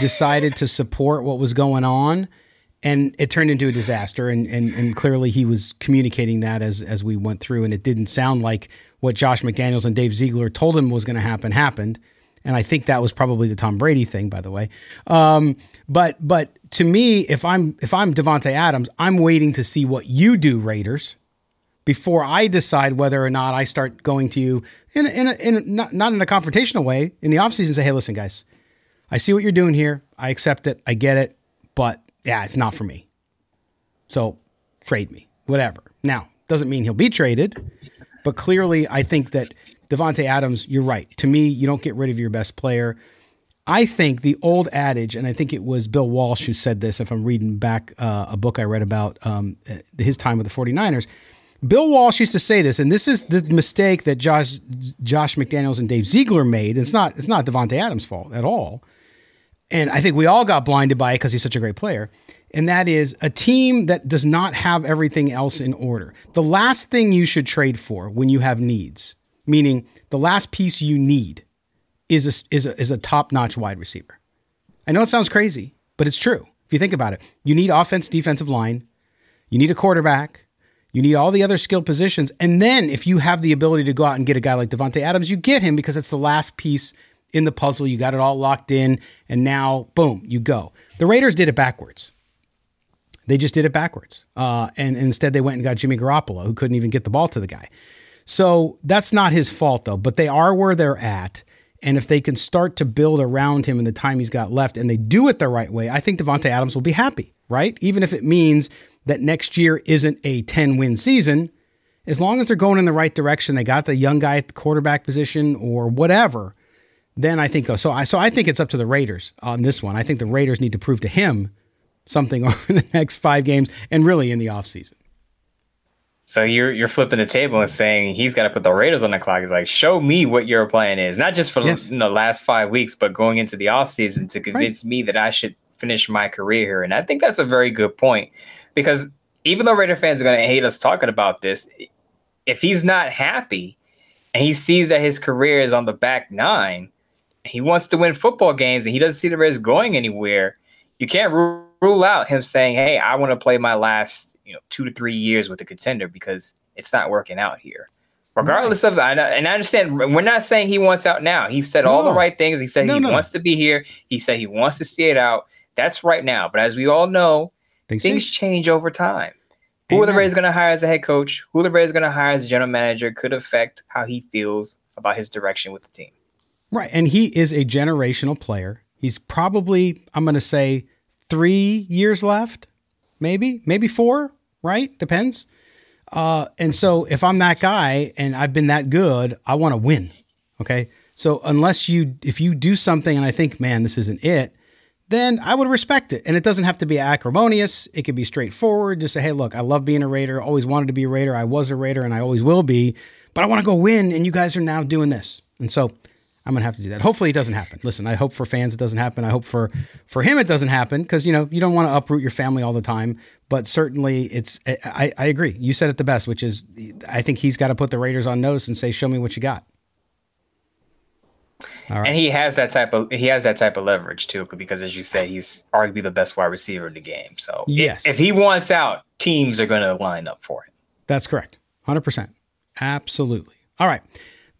decided to support what was going on, and it turned into a disaster. And and and clearly he was communicating that as as we went through, and it didn't sound like what Josh McDaniels and Dave Ziegler told him was going to happen happened. And I think that was probably the Tom Brady thing, by the way. Um, but but to me, if I'm if I'm Davante Adams, I'm waiting to see what you do, Raiders before I decide whether or not I start going to you in in, a, in a, not, not in a confrontational way in the offseason say, hey, listen, guys, I see what you're doing here. I accept it. I get it. But yeah, it's not for me. So trade me, whatever. Now, doesn't mean he'll be traded, but clearly I think that Davante Adams, you're right. To me, you don't get rid of your best player. I think the old adage, and I think it was Bill Walsh who said this, if I'm reading back uh, a book I read about um, his time with the 49ers. Bill Walsh used to say this, and this is the mistake that Josh Josh McDaniels and Dave Ziegler made. It's not it's not Davante Adams' fault at all. And I think we all got blinded by it because he's such a great player. And that is a team that does not have everything else in order. The last thing you should trade for when you have needs, meaning the last piece you need, is a, is a, is a top notch wide receiver. I know it sounds crazy, but it's true. If you think about it, you need offense, defensive line, you need a quarterback, you need all the other skill positions. And then if you have the ability to go out and get a guy like Davante Adams, you get him because it's the last piece in the puzzle. You got it all locked in, and now, boom, you go. The Raiders did it backwards. They just did it backwards. Uh, and, and instead, they went and got Jimmy Garoppolo, who couldn't even get the ball to the guy. So that's not his fault, though. But they are where they're at. And if they can start to build around him in the time he's got left and they do it the right way, I think Davante Adams will be happy, right? Even if it means that next year isn't a 10 win season, as long as they're going in the right direction, they got the young guy at the quarterback position or whatever, then I think so. I so I think it's up to the Raiders on this one. I think the Raiders need to prove to him something over the next five games and really in the offseason. So you're you're flipping the table and saying he's got to put the Raiders on the clock. He's like, show me what your plan is, not just for yes. the last five weeks, but going into the offseason to convince right. me that I should finish my career here. And I think that's a very good point because even though Raider fans are going to hate us talking about this, if he's not happy and he sees that his career is on the back nine, he wants to win football games and he doesn't see the Raiders going anywhere, you can't rule out him saying, "Hey, I want to play my last, you know, two to three years with a contender because it's not working out here." Regardless right. of, and I understand, we're not saying he wants out now. He said no. all the right things. He said no, he no. wants to be here. He said he wants to see it out. That's right now. But as we all know, things, things change. over time. Who Amen. are the Rays going to hire as a head coach? Who are the Rays going to hire as a general manager could affect how he feels about his direction with the team. Right. And he is a generational player. He's probably, I'm going to say, three years left, maybe, maybe four, right? Depends. Uh, and so if I'm that guy and I've been that good, I want to win. Okay. So unless you, if you do something and I think, man, this isn't it, then I would respect it. And it doesn't have to be acrimonious. It could be straightforward. Just say, hey, look, I love being a Raider. Always wanted to be a Raider. I was a Raider and I always will be, but I want to go win. And you guys are now doing this. And so I'm gonna have to do that. Hopefully, it doesn't happen. Listen, I hope for fans it doesn't happen. I hope for for him it doesn't happen because you know you don't want to uproot your family all the time. But certainly, it's I, I agree. You said it the best, which is I think he's got to put the Raiders on notice and say, "Show me what you got." And he has that type of he has that type of leverage too, because as you say, he's arguably the best wide receiver in the game. So yes. if, if he wants out, teams are going to line up for him. That's correct, hundred percent, absolutely. All right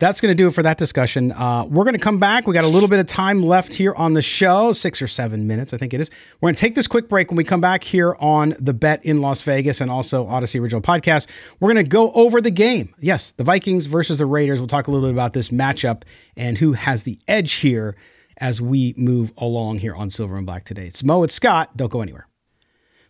that's going to do it for that discussion. Uh, we're going to come back. We got a little bit of time left here on the show, six or seven minutes, I think it is. We're going to take this quick break. When we come back here on the Bet in Las Vegas and also Audacy Original Podcast, we're going to go over the game. Yes, the Vikings versus the Raiders. We'll talk a little bit about this matchup and who has the edge here as we move along here on Silver and Black today. It's Moe, it's Scott. Don't go anywhere.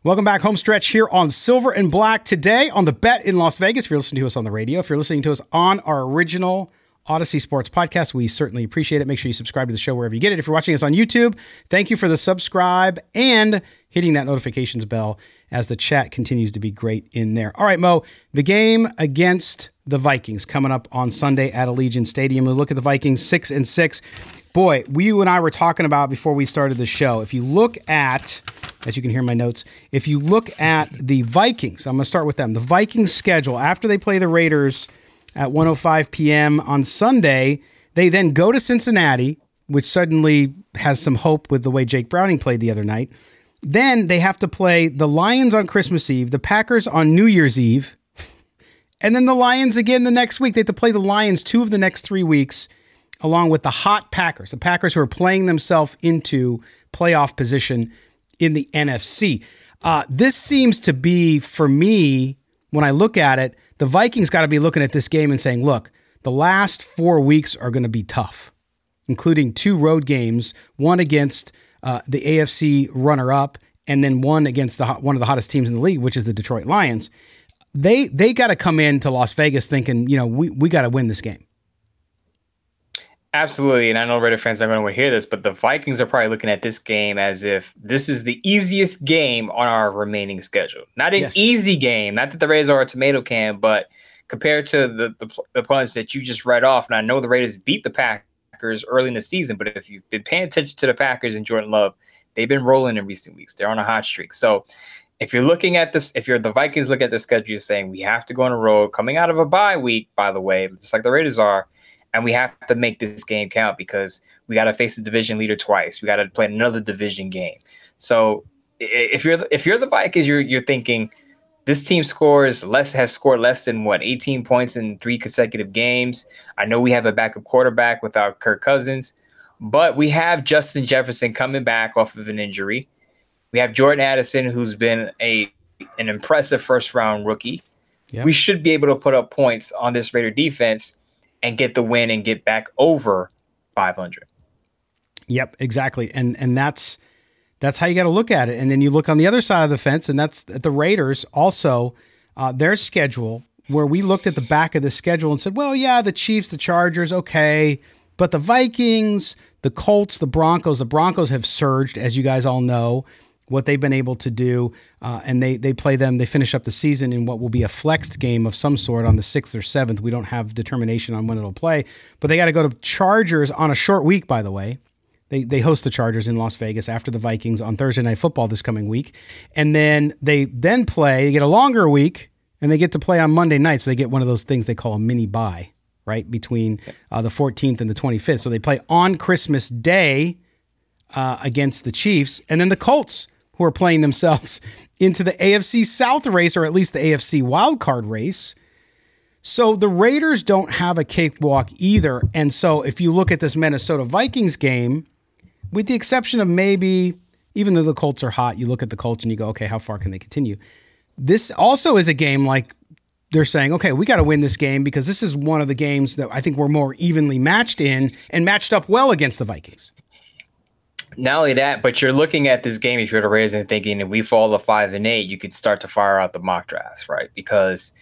Welcome back, home stretch here on Silver and Black today on the Bet in Las Vegas. If you're listening to us on the radio, if you're listening to us on our original Audacy Sports Podcast. We certainly appreciate it. Make sure you subscribe to the show wherever you get it. If you're watching us on YouTube, thank you for the subscribe and hitting that notifications bell as the chat continues to be great in there. All right, Moe, the game against the Vikings coming up on Sunday at Allegiant Stadium. We look at the Vikings six and six. Boy, we you and I were talking about before we started the show. If you look at, as you can hear my notes, if you look at the Vikings, I'm going to start with them. The Vikings schedule after they play the Raiders at 1:05 p.m. on Sunday. They then go to Cincinnati, which suddenly has some hope with the way Jake Browning played the other night. Then they have to play the Lions on Christmas Eve, the Packers on New Year's Eve, and then the Lions again the next week. They have to play the Lions two of the next three weeks, along with the hot Packers, the Packers who are playing themselves into playoff position in the NFC. Uh, this seems to be, for me, when I look at it, the Vikings got to be looking at this game and saying, look, the last four weeks are going to be tough, including two road games, one against uh, the AFC runner up, and then one against the one of the hottest teams in the league, which is the Detroit Lions. They they got to come into Las Vegas thinking, you know, we we got to win this game. Absolutely, and I know Raider fans are going to hear this, but the Vikings are probably looking at this game as if this is the easiest game on our remaining schedule. Not an yes. easy game, not that the Raiders are a tomato can, but compared to the, the, the opponents that you just read off, and I know the Raiders beat the Packers early in the season, but if you've been paying attention to the Packers and Jordan Love, they've been rolling in recent weeks. They're on a hot streak. So if you're looking at this, if you're the Vikings, look at the schedule, you're saying we have to go on a road coming out of a bye week, by the way, just like the Raiders are and we have to make this game count because we got to face the division leader twice. We got to play another division game. So if you're if you're the Vikings, you're you're thinking this team scores less has scored less than what 18 points in three consecutive games. I know we have a backup quarterback without Kirk Cousins, but we have Justin Jefferson coming back off of an injury. We have Jordan Addison, who's been a an impressive first round rookie. Yep. We should be able to put up points on this Raider defense and get the win and get back over 500. Yep, exactly. And and that's that's how you got to look at it. And then you look on the other side of the fence, and that's the Raiders also uh, their schedule, where we looked at the back of the schedule and said, well, yeah, the Chiefs, the Chargers, okay, but the Vikings, the Colts, the Broncos, the Broncos have surged, as you guys all know what they've been able to do, uh, and they they play them. They finish up the season in what will be a flexed game of some sort on the sixth or seventh. We don't have determination on when it'll play, but they got to go to Chargers on a short week. By the way, they they host the Chargers in Las Vegas after the Vikings on Thursday Night Football this coming week, and then they then play. They get a longer week, and they get to play on Monday night. So they get one of those things they call a mini bye, right between uh, the 14th and the 25th. So they play on Christmas Day. Uh, against the Chiefs, and then the Colts who are playing themselves into the AFC South race, or at least the AFC wildcard race. So the Raiders don't have a cakewalk either. And so if you look at this Minnesota Vikings game, with the exception of maybe, even though the Colts are hot, you look at the Colts and you go, okay, how far can they continue? This also is a game like they're saying, okay, we got to win this game because this is one of the games that I think we're more evenly matched in and matched up well against the Vikings. Not only that, but you're looking at this game if you're the Raiders and thinking if we fall to five and eight, you could start to fire out the mock drafts, right? Because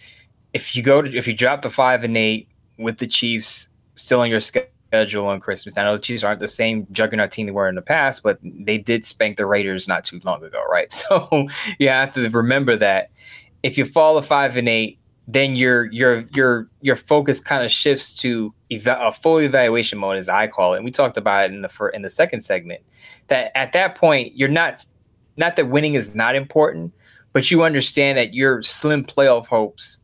if you go to if you drop the five and eight with the Chiefs still on your schedule on Christmas, I know the Chiefs aren't the same juggernaut team they were in the past, but they did spank the Raiders not too long ago, right? So you have to remember that if you fall to five and eight, then your your your your focus kind of shifts to a full evaluation mode, as I call it. And we talked about it in the for, in the second segment. That at that point, you're not not that winning is not important, but you understand that your slim playoff hopes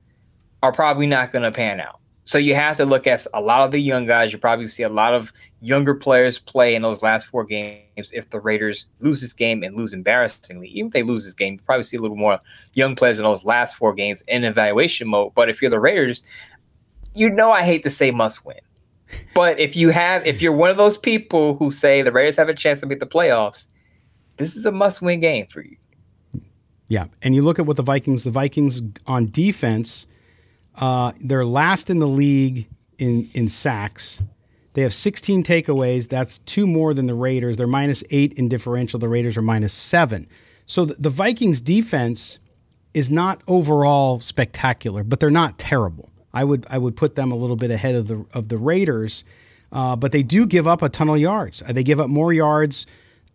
are probably not going to pan out. So you have to look at a lot of the young guys. You probably see a lot of younger players play in those last four games. If the Raiders lose this game and lose embarrassingly, even if they lose this game, you probably see a little more young players in those last four games in evaluation mode. But if you're the Raiders, you know I hate to say must win. But if you have, if you're one of those people who say the Raiders have a chance to make the playoffs, this is a must win game for you. Yeah, and you look at what the Vikings, the Vikings on defense uh, they're last in the league in in sacks. They have 16 takeaways. That's two more than the Raiders. They're minus eight in differential. The Raiders are minus seven. So the, the Vikings defense is not overall spectacular, but they're not terrible. I would I would put them a little bit ahead of the of the Raiders, uh, but they do give up a ton of yards. They give up more yards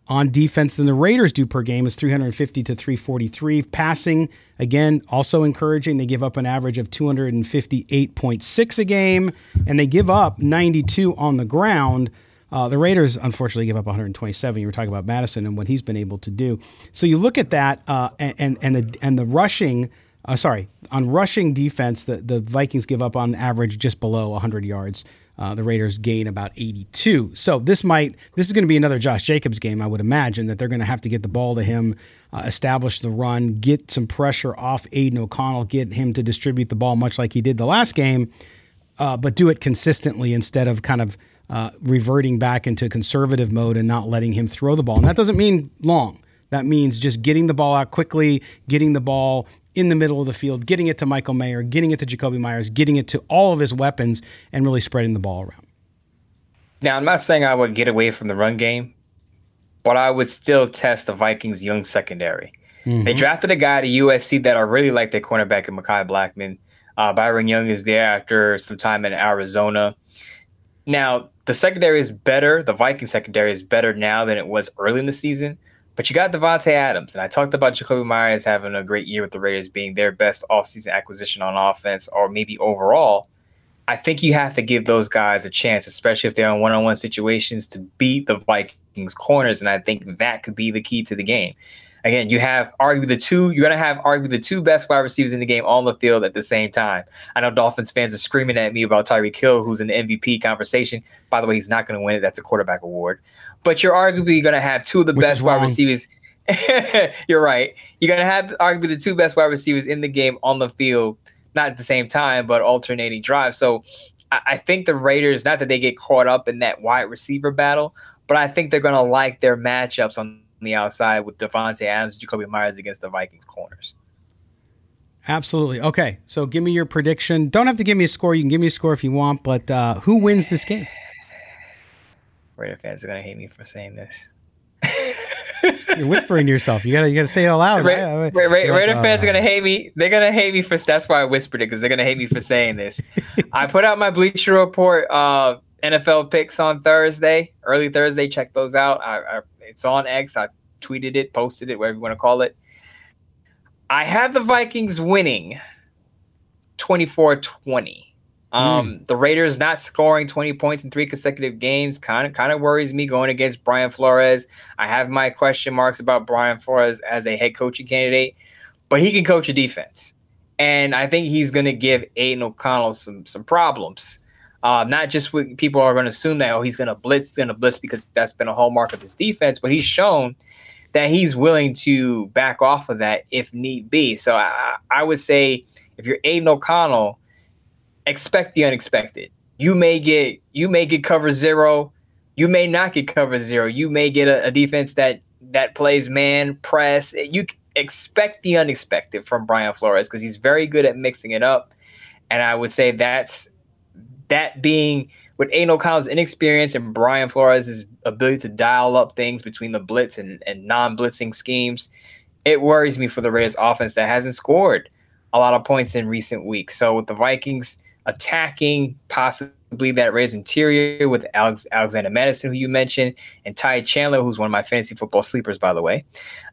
on defense than the Raiders do per game is 350 to 343. Passing, again, also encouraging. They give up an average of 258.6 a game, and they give up 92 on the ground. Uh, the Raiders, unfortunately, give up 127. You were talking about Mattison and what he's been able to do. So you look at that, uh, and and the and the rushing. Uh, sorry, on rushing defense, the, the Vikings give up on average just below 100 yards. Uh, the Raiders gain about 82. So this might this is going to be another Josh Jacobs game. I would imagine that they're going to have to get the ball to him, uh, establish the run, get some pressure off Aidan O'Connell, get him to distribute the ball much like he did the last game, uh, but do it consistently instead of kind of uh, reverting back into conservative mode and not letting him throw the ball. And that doesn't mean long. That means just getting the ball out quickly, getting the ball in the middle of the field, getting it to Michael Mayer, getting it to Jakobi Meyers, getting it to all of his weapons, and really spreading the ball around. Now, I'm not saying I would get away from the run game, but I would still test the Vikings' young secondary. Mm-hmm. They drafted a guy to USC that I really like their cornerback in Mekhi Blackmon. Uh, Byron Young is there after some time in Arizona. Now, the secondary is better. The Viking secondary is better now than it was early in the season. But you got Davante Adams, and I talked about Jakobi Meyers having a great year with the Raiders being their best offseason acquisition on offense, or maybe overall. I think you have to give those guys a chance, especially if they're in one-on-one situations, to beat the Vikings corners, and I think that could be the key to the game. Again, you have arguably the two. You're gonna have arguably the two best wide receivers in the game on the field at the same time. I know Dolphins fans are screaming at me about Tyreek Hill, who's in the MVP conversation. By the way, he's not going to win it. That's a quarterback award. But you're arguably going to have two of the Which best wide receivers. you're right. You're going to have arguably the two best wide receivers in the game on the field, not at the same time, but alternating drives. So I, I think the Raiders, not that they get caught up in that wide receiver battle, but I think they're going to like their matchups on the outside with Davante Adams and Jakobi Meyers against the Vikings corners. Absolutely. Okay, so give me your prediction. Don't have to give me a score. You can give me a score if you want, but uh, who wins this game? Raider fans are gonna hate me for saying this. You're whispering to yourself. You gotta you gotta say it out loud. Ra- Ra- Ra- Raider fans are gonna hate me. They're gonna hate me for. That's why I whispered it because they're gonna hate me for saying this. I put out my Bleacher Report uh, NFL picks on Thursday, early Thursday. Check those out. I, I it's on X. I tweeted it, posted it, whatever you want to call it. I have the Vikings winning 24 20. Um, mm. The Raiders not scoring 20 points in three consecutive games kind of kind of worries me going against Brian Flores. I have my question marks about Brian Flores as a head coaching candidate, but he can coach a defense. And I think he's going to give Aidan O'Connell some some problems. Uh, not just what people are going to assume that oh he's going to blitz, going to blitz because that's been a hallmark of his defense, but he's shown that he's willing to back off of that if need be. So I, I would say if you're Aidan O'Connell, expect the unexpected. You may get you may get cover zero, you may not get cover zero. You may get a, a defense that that plays man press. You expect the unexpected from Brian Flores because he's very good at mixing it up. And I would say that's that being with Aidan O'Connell's inexperience and Brian Flores' ability to dial up things between the blitz and, and non-blitzing schemes, it worries me for the Raiders offense that hasn't scored a lot of points in recent weeks. So with the Vikings attacking possibly that Raiders interior with Alex, Alexander Mattison, who you mentioned, and Ty Chandler, who's one of my fantasy football sleepers, by the way,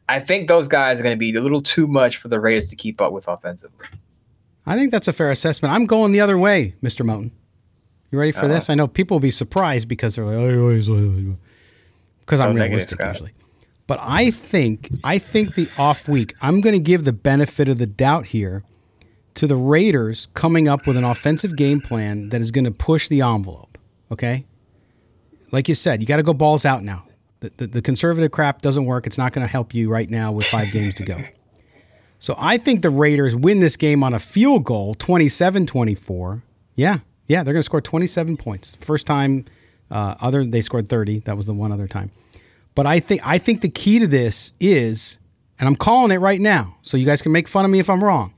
I think those guys are going to be a little too much for the Raiders to keep up with offensively. I think that's a fair assessment. I'm going the other way, Mr. Moton. You ready for uh-huh. this? I know people will be surprised because they're like, because so I'm realistic usually. But I think I think the off week, I'm going to give the benefit of the doubt here to the Raiders coming up with an offensive game plan that is going to push the envelope. Okay, like you said, you got to go balls out now. The, the, the conservative crap doesn't work. It's not going to help you right now with five games to go. So I think the Raiders win this game on a field goal, 27 24. Yeah, yeah, they're going to score 27 points. First time, uh, other they scored 30. That was the one other time. But I think I think the key to this is, and I'm calling it right now, so you guys can make fun of me if I'm wrong.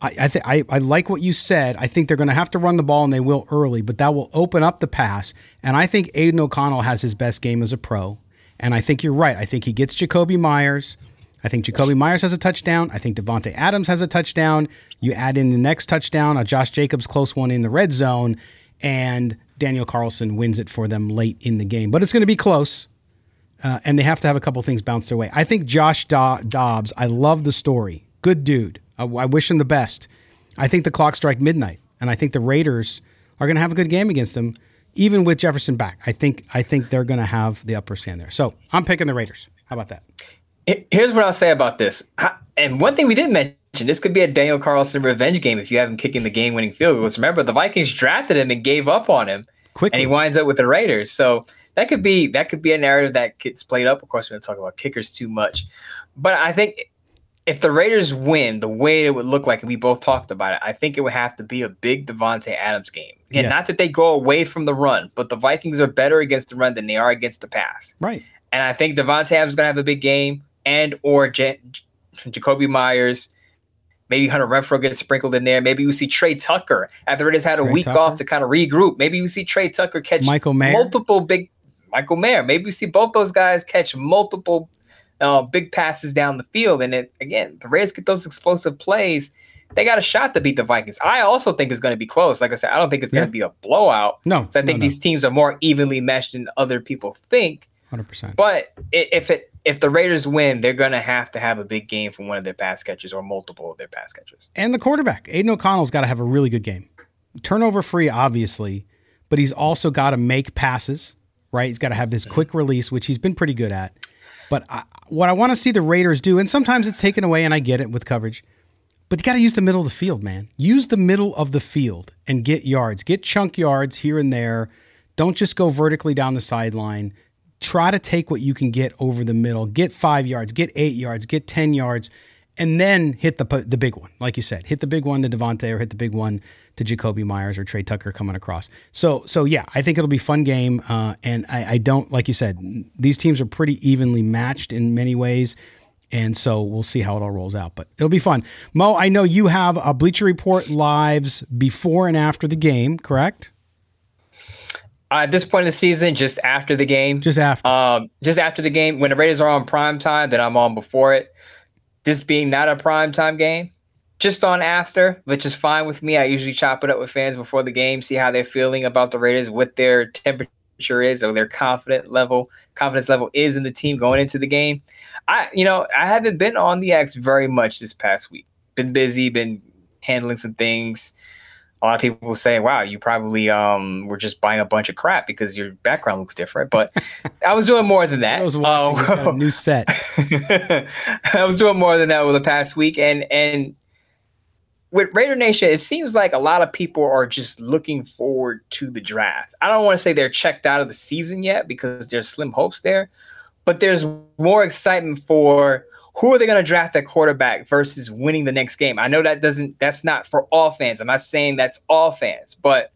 I I, th- I, I like what you said. I think they're going to have to run the ball, and they will early, but that will open up the pass. And I think Aidan O'Connell has his best game as a pro. And I think you're right. I think he gets Jakobi Meyers. I think Jakobi Meyers has a touchdown. I think Davante Adams has a touchdown. You add in the next touchdown, a Josh Jacobs close one in the red zone, and Daniel Carlson wins it for them late in the game. But it's going to be close, uh, and they have to have a couple things bounce their way. I think Josh Do- Dobbs, I love the story. Good dude. I, I wish him the best. I think the clock strike midnight, and I think the Raiders are going to have a good game against them, even with Jefferson back. I think I think they're going to have the upper hand there. So I'm picking the Raiders. How about that? Here's what I'll say about this. And one thing we didn't mention this could be a Daniel Carlson revenge game if you have him kicking the game winning field goals. Remember, the Vikings drafted him and gave up on him. Quickly. And he winds up with the Raiders. So that could be that could be a narrative that gets played up. Of course, we're going to talk about kickers too much. But I think if the Raiders win the way it would look like, and we both talked about it, I think it would have to be a big Davante Adams game. Again, yeah. not that they go away from the run, but the Vikings are better against the run than they are against the pass. Right. And I think Davante Adams is going to have a big game and or J- Jakobi Meyers Maybe Hunter Renfrow gets sprinkled in there. Maybe we see Tre Tucker after Raiders had a week Tucker? off to kind of regroup. Maybe we see Tre Tucker catch Michael Mayer? multiple big Michael Mayer. Maybe we see both those guys catch multiple uh, big passes down the field. And it again, the Raiders get those explosive plays. They got a shot to beat the Vikings. I also think it's going to be close. Like I said, I don't think it's Yeah. going to be a blowout. No, I think no, no. these teams are more evenly meshed than other people think. 100%. But if it if the Raiders win, they're going to have to have a big game from one of their pass catchers or multiple of their pass catchers. and the quarterback, Aidan O'Connell's got to have a really good game. Turnover free, obviously, but he's also got to make passes, right? He's got to have this quick release, which he's been pretty good at. But I, what I want to see the Raiders do, and sometimes it's taken away, and I get it with coverage, but you got to use the middle of the field, man. Use the middle of the field and get yards, get chunk yards here and there. Don't just go vertically down the sideline. Try to take what you can get over the middle. Get five yards, get eight yards, get 10 yards, and then hit the the big one. Like you said, hit the big one to Davante or hit the big one to Jakobi Meyers or Tre Tucker coming across. So, so yeah, I think it'll be fun game. Uh, and I, I don't, like you said, these teams are pretty evenly matched in many ways. And so we'll see how it all rolls out, but it'll be fun. Moe, I know you have a Bleacher Report lives before and after the game, correct? Uh, at this point in the season, just after the game, Just after. um, just after the game, when the Raiders are on prime time, then I'm on before it. This being not a prime time game, just on after, which is fine with me. I usually chop it up with fans before the game, see how they're feeling about the Raiders, what their temperature is, or their confident level, confidence level is in the team going into the game. I, you know, I haven't been on the X very much this past week. Been busy, been handling some things. A lot of people will say, "Wow, you probably um were just buying a bunch of crap because your background looks different." But I was doing more than that. I was watching. A Um, new set. I was doing more than that over the past week, and and with Raider Nation, it seems like a lot of people are just looking forward to the draft. I don't want to say they're checked out of the season yet because there's slim hopes there, but there's more excitement for who are they going to draft at quarterback versus winning the next game. I know that doesn't that's not for all fans. I'm not saying that's all fans, but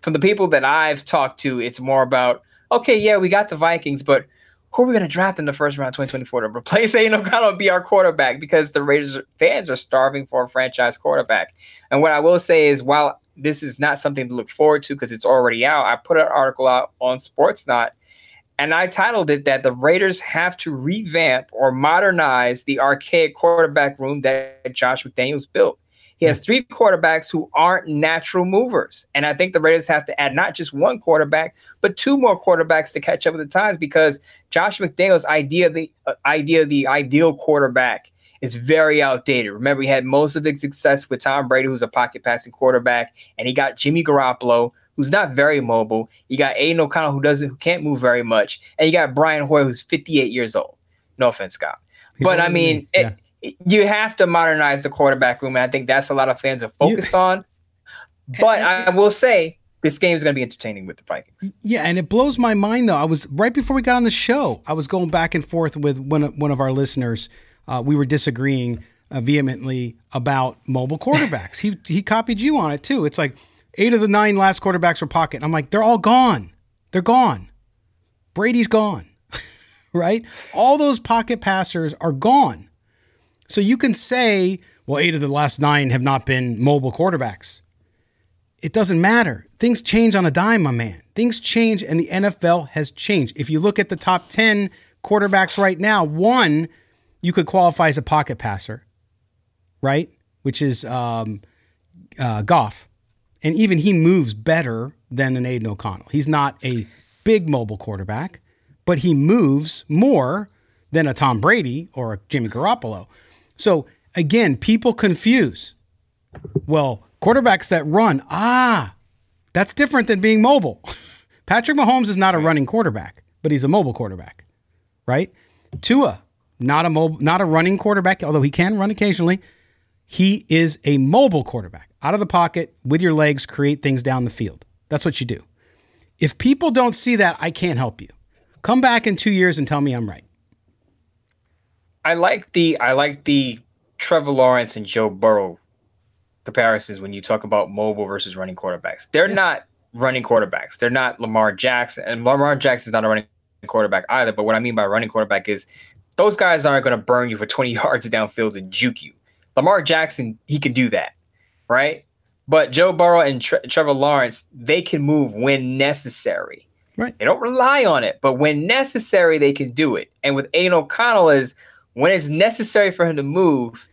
from the people that I've talked to, it's more about okay, yeah, we got the Vikings, but who are we going to draft in the first round of 2024 to replace Aidan O'Connell and be our quarterback? Because the Raiders fans are starving for a franchise quarterback. And what I will say is, while this is not something to look forward to because it's already out, I put an article out on Sportsnaut and I titled it that the Raiders have to revamp or modernize the archaic quarterback room that Josh McDaniels built. He has three quarterbacks who aren't natural movers. And I think the Raiders have to add not just one quarterback, but two more quarterbacks to catch up with the times because Josh McDaniels' idea the uh, idea of the ideal quarterback is very outdated. Remember, he had most of his success with Tom Brady, who's a pocket passing quarterback, and he got Jimmy Garoppolo, who's not very mobile. You got Aidan O'Connell, who doesn't, who can't move very much, and you got Brian Hoyer, who's 58 years old. No offense, Scott, He's but I mean, me. Yeah. it- you have to modernize the quarterback room, and I think that's a lot of fans are focused on. But I will say this game is going to be entertaining with the Vikings. Yeah, and it blows my mind though. I was right before we got on the show. I was going back and forth with one of, one of our listeners. Uh, we were disagreeing uh, vehemently about mobile quarterbacks. he he copied you on it too. It's like eight of the nine last quarterbacks were pocket. I'm like, they're all gone. They're gone. Brady's gone. right? All those pocket passers are gone. So you can say, well, eight of the last nine have not been mobile quarterbacks it doesn't matter. Things change on a dime, my man. Things change, and the NFL has changed. If you look at the top 10 quarterbacks right now, one you could qualify as a pocket passer, right? Which is um, uh, Goff. And even he moves better than an Aidan O'Connell. He's not a big mobile quarterback, but he moves more than a Tom Brady or a Jimmy Garoppolo. So again, people confuse. Well, quarterbacks that run, ah, that's different than being mobile. Patrick Mahomes is not a running quarterback, but he's a mobile quarterback, right? Tua, not a mobile, not a running quarterback, although he can run occasionally. He is a mobile quarterback. Out of the pocket with your legs, create things down the field. That's what you do. If people don't see that, I can't help you. Come back in two years and tell me I'm right. I like the I like the Trevor Lawrence and Joe Burrow comparisons when you talk about mobile versus running quarterbacks. They're not running quarterbacks. They're not Lamar Jackson, and Lamar Jackson is not a running quarterback either. But what I mean by running quarterback is those guys aren't going to burn you for 20 yards downfield and juke you. Lamar Jackson, he can do that, right? But Joe Burrow and Tre- Trevor Lawrence, they can move when necessary. Right. They don't rely on it, but when necessary, they can do it. And with Aidan O'Connell is when it's necessary for him to move,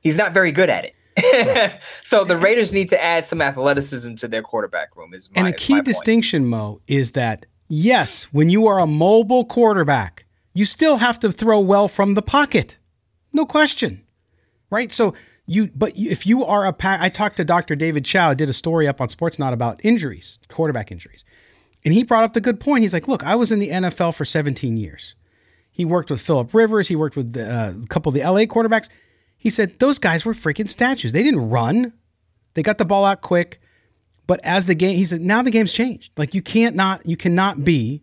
he's not very good at it. so the Raiders need to add some athleticism to their quarterback room. Is my, and a key distinction, Moe, is that yes, when you are a mobile quarterback, you still have to throw well from the pocket, no question, right? So you, but if you are a pack, I talked to Dr. David Chao, did a story up on Sportsnaut about injuries, quarterback injuries, and he brought up the good point. He's like, look, I was in the NFL for 17 years. He worked with Philip Rivers. He worked with uh, a couple of the LA quarterbacks. He said those guys were freaking statues. They didn't run. They got the ball out quick. But as the game, he said, now the game's changed. Like you can't not, you cannot be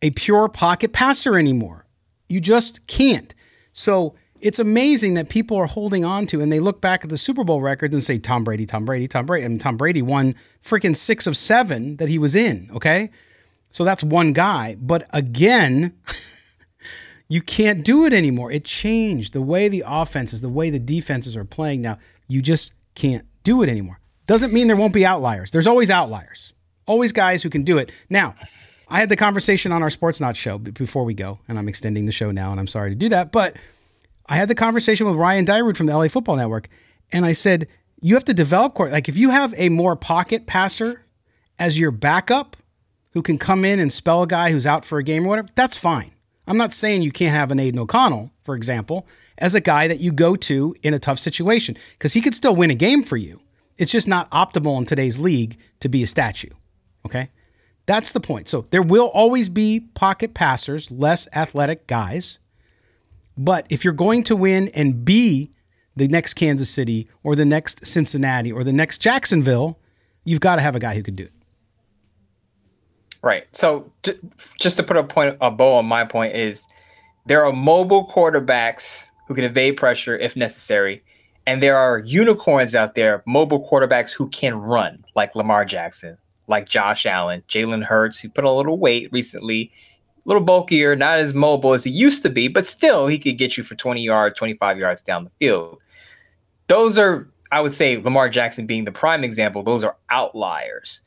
a pure pocket passer anymore. You just can't. So it's amazing that people are holding on to and they look back at the Super Bowl records and say Tom Brady, Tom Brady, Tom Brady. And Tom Brady won freaking six of seven that he was in. Okay. So that's one guy. But again, you can't do it anymore. It changed the way the offenses, the way the defenses are playing now. You just can't do it anymore. Doesn't mean there won't be outliers. There's always outliers, always guys who can do it. Now, I had the conversation on our Sportsnaut show before we go, and I'm extending the show now, and I'm sorry to do that. But I had the conversation with Ryan Dyrud from the LA Football Network, and I said, you have to develop court. Like, if you have a more pocket passer as your backup who can come in and spell a guy who's out for a game or whatever, that's fine. I'm not saying you can't have an Aidan O'Connell, for example, as a guy that you go to in a tough situation, because he could still win a game for you. It's just not optimal in today's league to be a statue. Okay? That's the point. So there will always be pocket passers, less athletic guys. But if you're going to win and be the next Kansas City or the next Cincinnati or the next Jacksonville, you've got to have a guy who can do it. Right. So just to put a point a bow on my point is there are mobile quarterbacks who can evade pressure if necessary, and there are unicorns out there, mobile quarterbacks who can run, like Lamar Jackson, like Josh Allen, Jalen Hurts, who put on a little weight recently, a little bulkier, not as mobile as he used to be, but still he could get you for 20 yards, 25 yards down the field. Those are, I would say, Lamar Jackson being the prime example, those are outliers.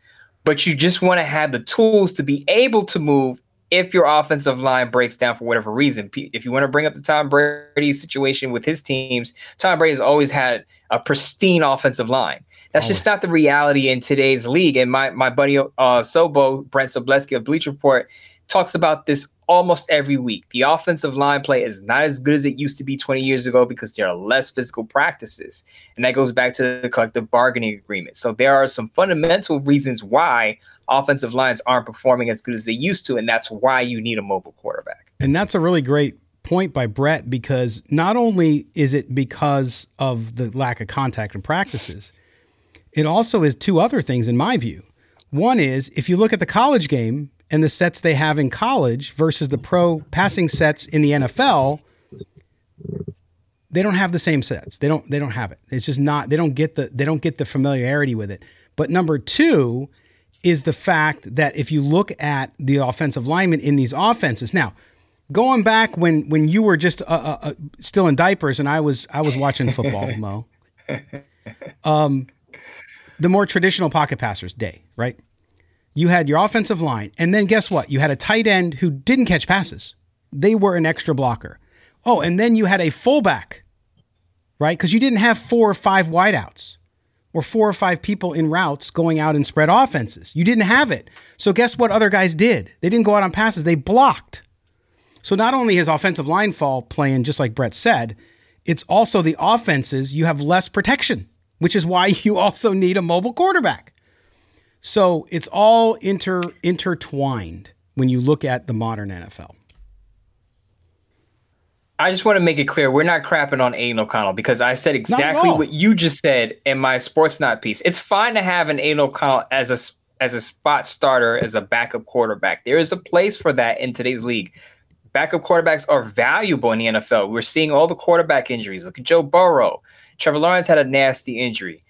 But you just want to have the tools to be able to move if your offensive line breaks down for whatever reason. If you want to bring up the Tom Brady situation with his teams, Tom Brady has always had a pristine offensive line. That's just not the reality in today's league. And my my buddy uh, Sobo Brent Sobleski of Bleach Report talks about this almost every week. The offensive line play is not as good as it used to be 20 years ago because there are less physical practices. And that goes back to the collective bargaining agreement. So there are some fundamental reasons why offensive lines aren't performing as good as they used to. And that's why you need a mobile quarterback. And that's a really great point by Brett because not only is it because of the lack of contact and practices, it also is two other things in my view. One is if you look at the college game and the sets they have in college versus the pro passing sets in the NFL, they don't have the same sets. They don't they don't have it. It's just not they don't get the they don't get the familiarity with it. But number 2 is the fact that if you look at the offensive linemen in these offenses. Now, going back when when you were just uh, uh, uh still in diapers and I was I was watching football, Moe. Um the more traditional pocket passers day, right? You had your offensive line, and then guess what? You had a tight end who didn't catch passes. They were an extra blocker. Oh, and then you had a fullback, right? Because you didn't have four or five wideouts or four or five people in routes going out and spread offenses. You didn't have it. So guess what other guys did? They didn't go out on passes, they blocked. So not only is offensive line fall playing, just like Brett said, it's also the offenses, you have less protection which is why you also need a mobile quarterback. So it's all inter intertwined when you look at the modern NFL. I just want to make it clear we're not crapping on Aidan O'Connell because I said exactly what you just said in my Sportsnaut piece. It's fine to have an Aidan O'Connell as a as a spot starter as a backup quarterback. There is a place for that in today's league. Backup quarterbacks are valuable in the NFL. We're seeing all the quarterback injuries. Look at Joe Burrow. Trevor Lawrence had a nasty injury.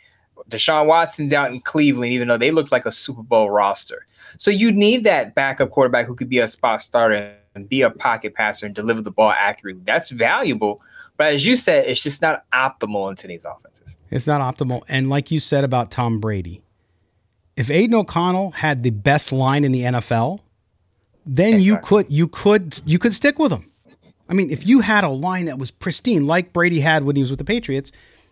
Deshaun Watson's out in Cleveland, even though they look like a Super Bowl roster. So you need that backup quarterback who could be a spot starter and be a pocket passer and deliver the ball accurately. That's valuable. But as you said, it's just not optimal in today's offenses. It's not optimal. And like you said about Tom Brady, if Aidan O'Connell had the best line in the NFL, then exactly. you could you could you could stick with him. I mean, if you had a line that was pristine, like Brady had when he was with the Patriots,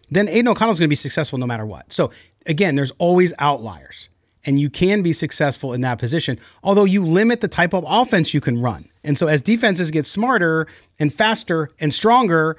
then Aidan O'Connell's going to be successful no matter what. So again, there's always outliers, and you can be successful in that position, although you limit the type of offense you can run. And so as defenses get smarter and faster and stronger,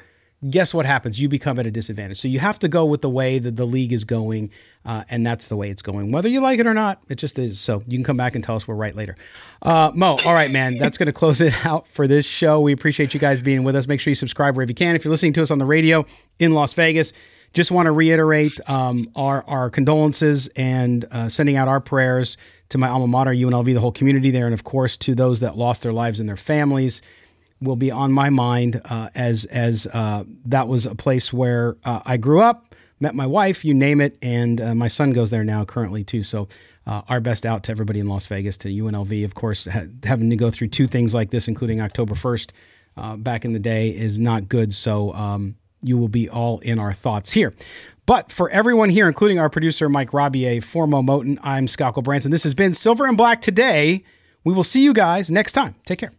guess what happens? You become at a disadvantage. So you have to go with the way that the league is going, uh, and that's the way it's going, whether you like it or not. It just is. So you can come back and tell us we're right later. Uh, Moe, all right, man, that's going to close it out for this show. We appreciate you guys being with us. Make sure you subscribe wherever you can. If you're listening to us on the radio in Las Vegas, just want to reiterate um, our our condolences and uh, sending out our prayers to my alma mater, UNLV, the whole community there, and of course to those that lost their lives and their families will be on my mind uh, as as uh, that was a place where uh, I grew up, met my wife, you name it, and uh, my son goes there now currently too. So uh, our best out to everybody in Las Vegas, to UNLV, of course, ha- having to go through two things like this, including October first back in the day, is not good. So um, you will be all in our thoughts here. But for everyone here, including our producer Mike Robier, for Moe Moton, I'm Scott Branson. This has been Silver and Black today. We will see you guys next time. Take care.